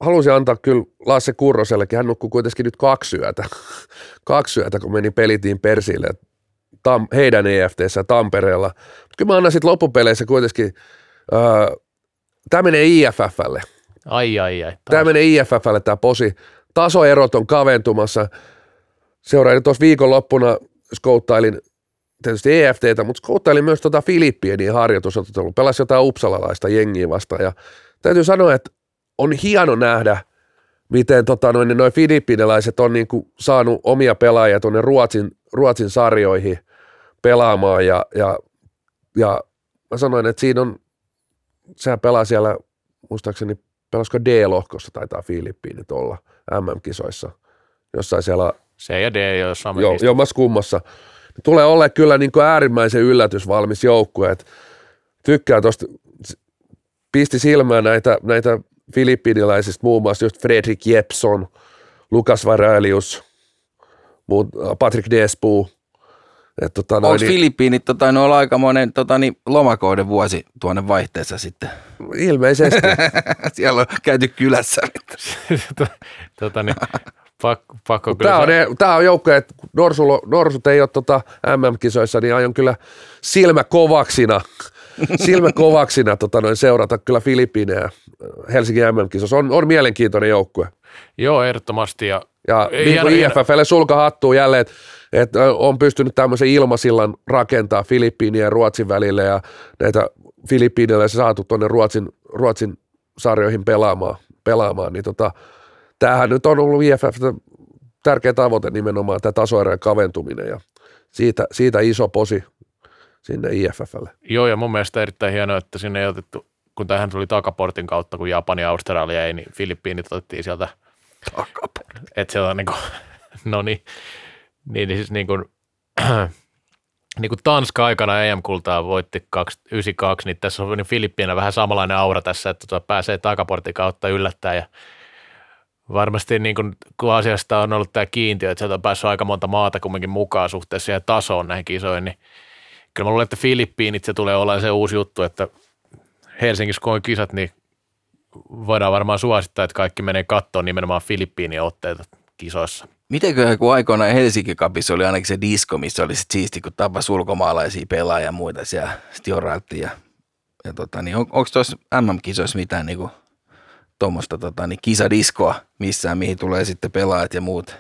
halusin antaa kyllä Lasse Kurrosellekin, hän nukkui kuitenkin nyt kaksi yötä, *laughs* kaksi yötä, kun meni pelitiin Persille tam, heidän EFTssä Tampereella. Mutta kyllä mä annan sitten loppupeleissä kuitenkin, öö, tämä menee IFFlle. Ai ai ai. Tämä menee IFFlle tämä posi. Tasoerot on kaventumassa. Seuraajat tuossa viikonloppuna skouttailin tietysti EFTtä, mutta skouttailin myös tuota Filippiinien harjoitusottelu. Pelasi jotain upsalalaista jengiä vastaan ja täytyy sanoa, että on hieno nähdä, miten tota, noin, noin filippiinilaiset on niin kuin saanut omia pelaajia tuonne Ruotsin, Ruotsin sarjoihin pelaamaan ja, ja, ja mä sanoin, että siinä on, sehän pelaa siellä, muistaakseni pelasiko D-lohkossa taitaa Filippiinit olla MM-kisoissa, jossain siellä C ja D jossain jo, jommassa kummassa. Tulee olla kyllä niin kuin äärimmäisen yllätysvalmis joukkue, tykkää tuosta, pisti silmään näitä, näitä filippiiniläisistä muun muassa just Fredrik Jepson, Lukas Varelius, Patrick Despuu. tota, Onko niin, Filippiinit tota, no, olla aikamoinen tota, niin, lomakoiden vuosi tuonne vaihteessa sitten? Ilmeisesti. *laughs* Siellä on käyty kylässä. *laughs* tota, niin, *laughs* pakko, pakko tämä, on, tämä on joukko, että Norsut ei ole tota MM-kisoissa, niin aion kyllä silmä kovaksina *laughs* – silmä kovaksina tota, noin seurata kyllä Filippiinejä Helsingin MM-kisossa. On, on mielenkiintoinen joukkue. Joo, ehdottomasti. Ja, ja niin kuin IFFlle sulka hattuu jälleen, että et on pystynyt tämmöisen ilmasillan rakentaa Filippiinien ja Ruotsin välille ja näitä Filippiineille saatu tuonne Ruotsin, Ruotsin sarjoihin pelaamaan, pelaamaan niin tota, tämähän nyt on ollut IFF tärkeä tavoite nimenomaan, tämä tasoerojen kaventuminen ja siitä, siitä iso posi sinne IFFlle. Joo, ja mun mielestä erittäin hienoa, että sinne ei otettu, kun tähän tuli takaportin kautta, kun Japani ja Australia ei, niin Filippiinit otettiin sieltä. Takaportin. Että siellä on niin kuin, *laughs* no niin, niin, niin siis niin kuin, *clears throat* niin kuin Tanska aikana EM-kultaa voitti 92, niin tässä on niin Filippiinä vähän samanlainen aura tässä, että tuota pääsee takaportin kautta yllättää ja varmasti niin kuin, kun asiasta on ollut tämä kiintiö, että sieltä on päässyt aika monta maata kumminkin mukaan suhteessa ja tasoon näihin kisoihin, niin kyllä mä luulen, että Filippiinit se tulee olemaan se uusi juttu, että Helsingissä kun on kisat, niin voidaan varmaan suosittaa, että kaikki menee kattoon nimenomaan Filippiinien otteita kisoissa. Mitenkö kun aikoinaan Helsinki Cupissa oli ainakin se disko, missä oli sit siisti, kun tapas ulkomaalaisia pelaajia ja muita siellä sitten. Ja, ja tota, niin on, onko tuossa MM-kisoissa mitään niin tuommoista tota, niin kisadiskoa missään, mihin tulee sitten pelaajat ja muut?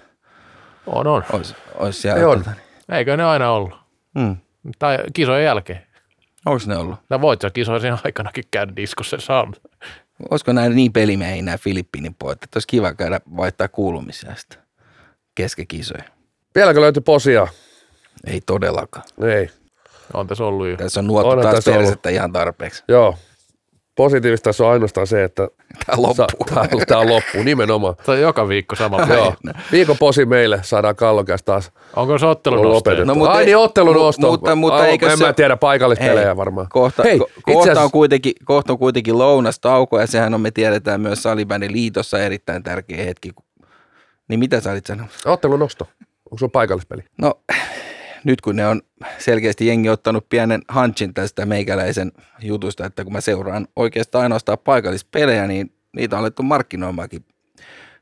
On, on. Ois, ois siellä, on. Tota, niin. Eikö ne aina ollut? Hmm. Tai kisojen jälkeen. Onko ne ollut? No voit sä kisojen aikanakin käydä diskossa saanut. Olisiko näin niin pelimiehiä nämä Filippiinin pojat, että olisi kiva käydä vaihtaa kuulumisia sitten keskekisoja. Vieläkö löytyi posia? Ei todellakaan. Ei. On tässä ollut jo. Tässä on nuottu taas persettä ihan tarpeeksi. Joo. Positiivista tässä on ainoastaan se, että tämä loppuu. Tämä, tämä on loppu nimenomaan. Tämä on joka viikko sama. Joo. Viikon posi meille saadaan kallokäs taas. Onko se ottelun nosto? No, mutta, Ai niin, ottelun nosto. Mutta, mutta Ai, eikö en se... mä tiedä paikallispelejä hei, varmaan. Kohta, hei, ko- kohta, asiassa... on kuitenkin, kohta on kuitenkin lounastauko ja sehän on, me tiedetään myös Salibändin liitossa erittäin tärkeä hetki. Niin mitä sä olit sanomassa? Ottelun nosto. Onko se paikallispeli? No nyt kun ne on selkeästi jengi ottanut pienen hanchin tästä meikäläisen jutusta, että kun mä seuraan oikeastaan ainoastaan paikallispelejä, niin niitä on alettu markkinoimaankin.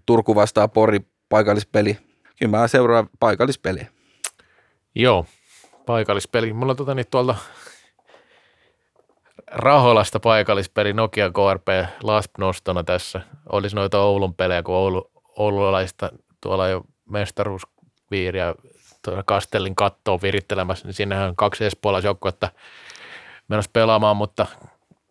Turku vastaa Pori paikallispeli. Kyllä mä seuraan paikallispeliä. Joo, paikallispeli. Mulla on tota niin tuolta Raholasta paikallispeli Nokia KRP Lasp nostona tässä. Olisi noita Oulun pelejä, kun Oulu, oululaista tuolla jo mestaruusviiriä Kastellin kattoon virittelemässä, niin sinnehän on kaksi espoolaisjoukkuetta menossa pelaamaan, mutta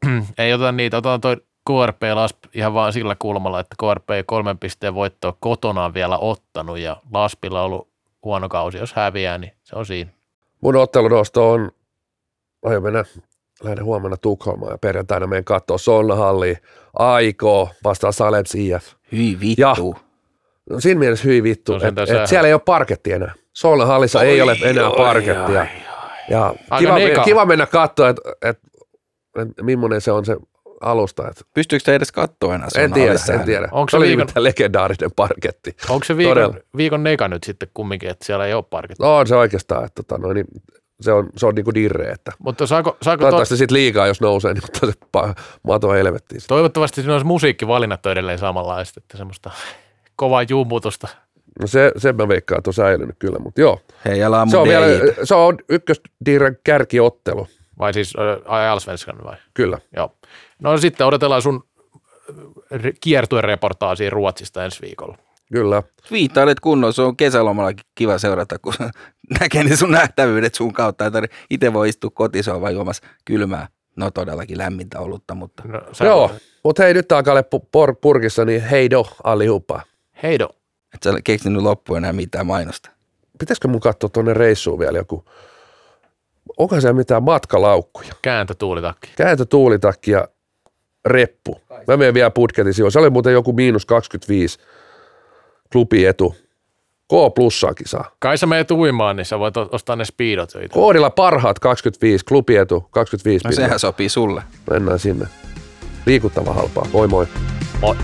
*clears throat* ei oteta niitä, otetaan toi KRP Lasp ihan vaan sillä kulmalla, että KRP ei kolmen pisteen voittoa kotonaan vielä ottanut ja Laspilla on ollut huono kausi, jos häviää, niin se on siinä. Mun ottelunosto on, aion mennä, lähden huomenna Tukholmaan ja perjantaina meidän katsoa Solnahalliin, Aiko vastaan Salems IF. Hyi vittu. Ja, no siinä mielessä hyi vittu, no että et siellä ei ole parketti enää. Solnahallissa Oi, ei ole enää oi, parkettia. Oi, oi. Ja kiva, kiva mennä katsoa, että et, et, millainen se on se alusta. Et. Pystyykö se edes katsoa enää? En tiedä, en tiedä. Onko se, se viikon, legendaarinen parketti. Onko se viikon, viikon neka nyt sitten kumminkin, että siellä ei ole parketti? No on se oikeastaan. Että, tota, no, niin, se on, se on niinku dirre, että Mutta saako, saako to, Toivottavasti sitten liikaa, jos nousee, niin ottaa se pa- mato helvettiin. toivottavasti siinä olisi musiikkivalinnat edelleen samanlaiset, että semmoista *laughs* kovaa jummutusta. No se, sen mä veikkaan, että on säilynyt kyllä, mutta joo. Hei, ja laamu Se on, vielä, se on ykkösdirren kärkiottelu, Vai siis äh, Allsvenskan vai? kyllä. Joo. No sitten odotellaan sun re- kiertuereportaasia Ruotsista ensi viikolla. Kyllä. Viittailet kunnossa, se on kesälomallakin kiva seurata, kun *laughs* näkee ne sun nähtävyydet sun kautta. Ei Itse voi istua kotisohvaan juomassa kylmää, no todellakin lämmintä olutta, mutta No, sä- Joo, mutta hei nyt alkaa olla pu- por- purkissa, niin heido allihupa. Heido. Et sä keksinyt loppuun enää mitään mainosta. Pitäisikö mun katsoa tuonne reissuun vielä joku, onko siellä mitään matkalaukkuja? Kääntötuulitakki. Kääntötuulitakki ja reppu. Mä menen vielä putketin sijoin. Se oli muuten joku miinus 25 klubietu. K plussaakin saa. Kai sä meet uimaan, niin sä voit ostaa ne speedot. Koodilla parhaat 25, klubietu 25 No sehän sopii sulle. Mennään sinne. Liikuttava halpaa. Moi moi. Moi.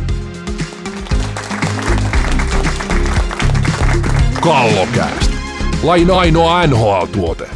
Kallokääst. Lain ainoa NHL-tuote.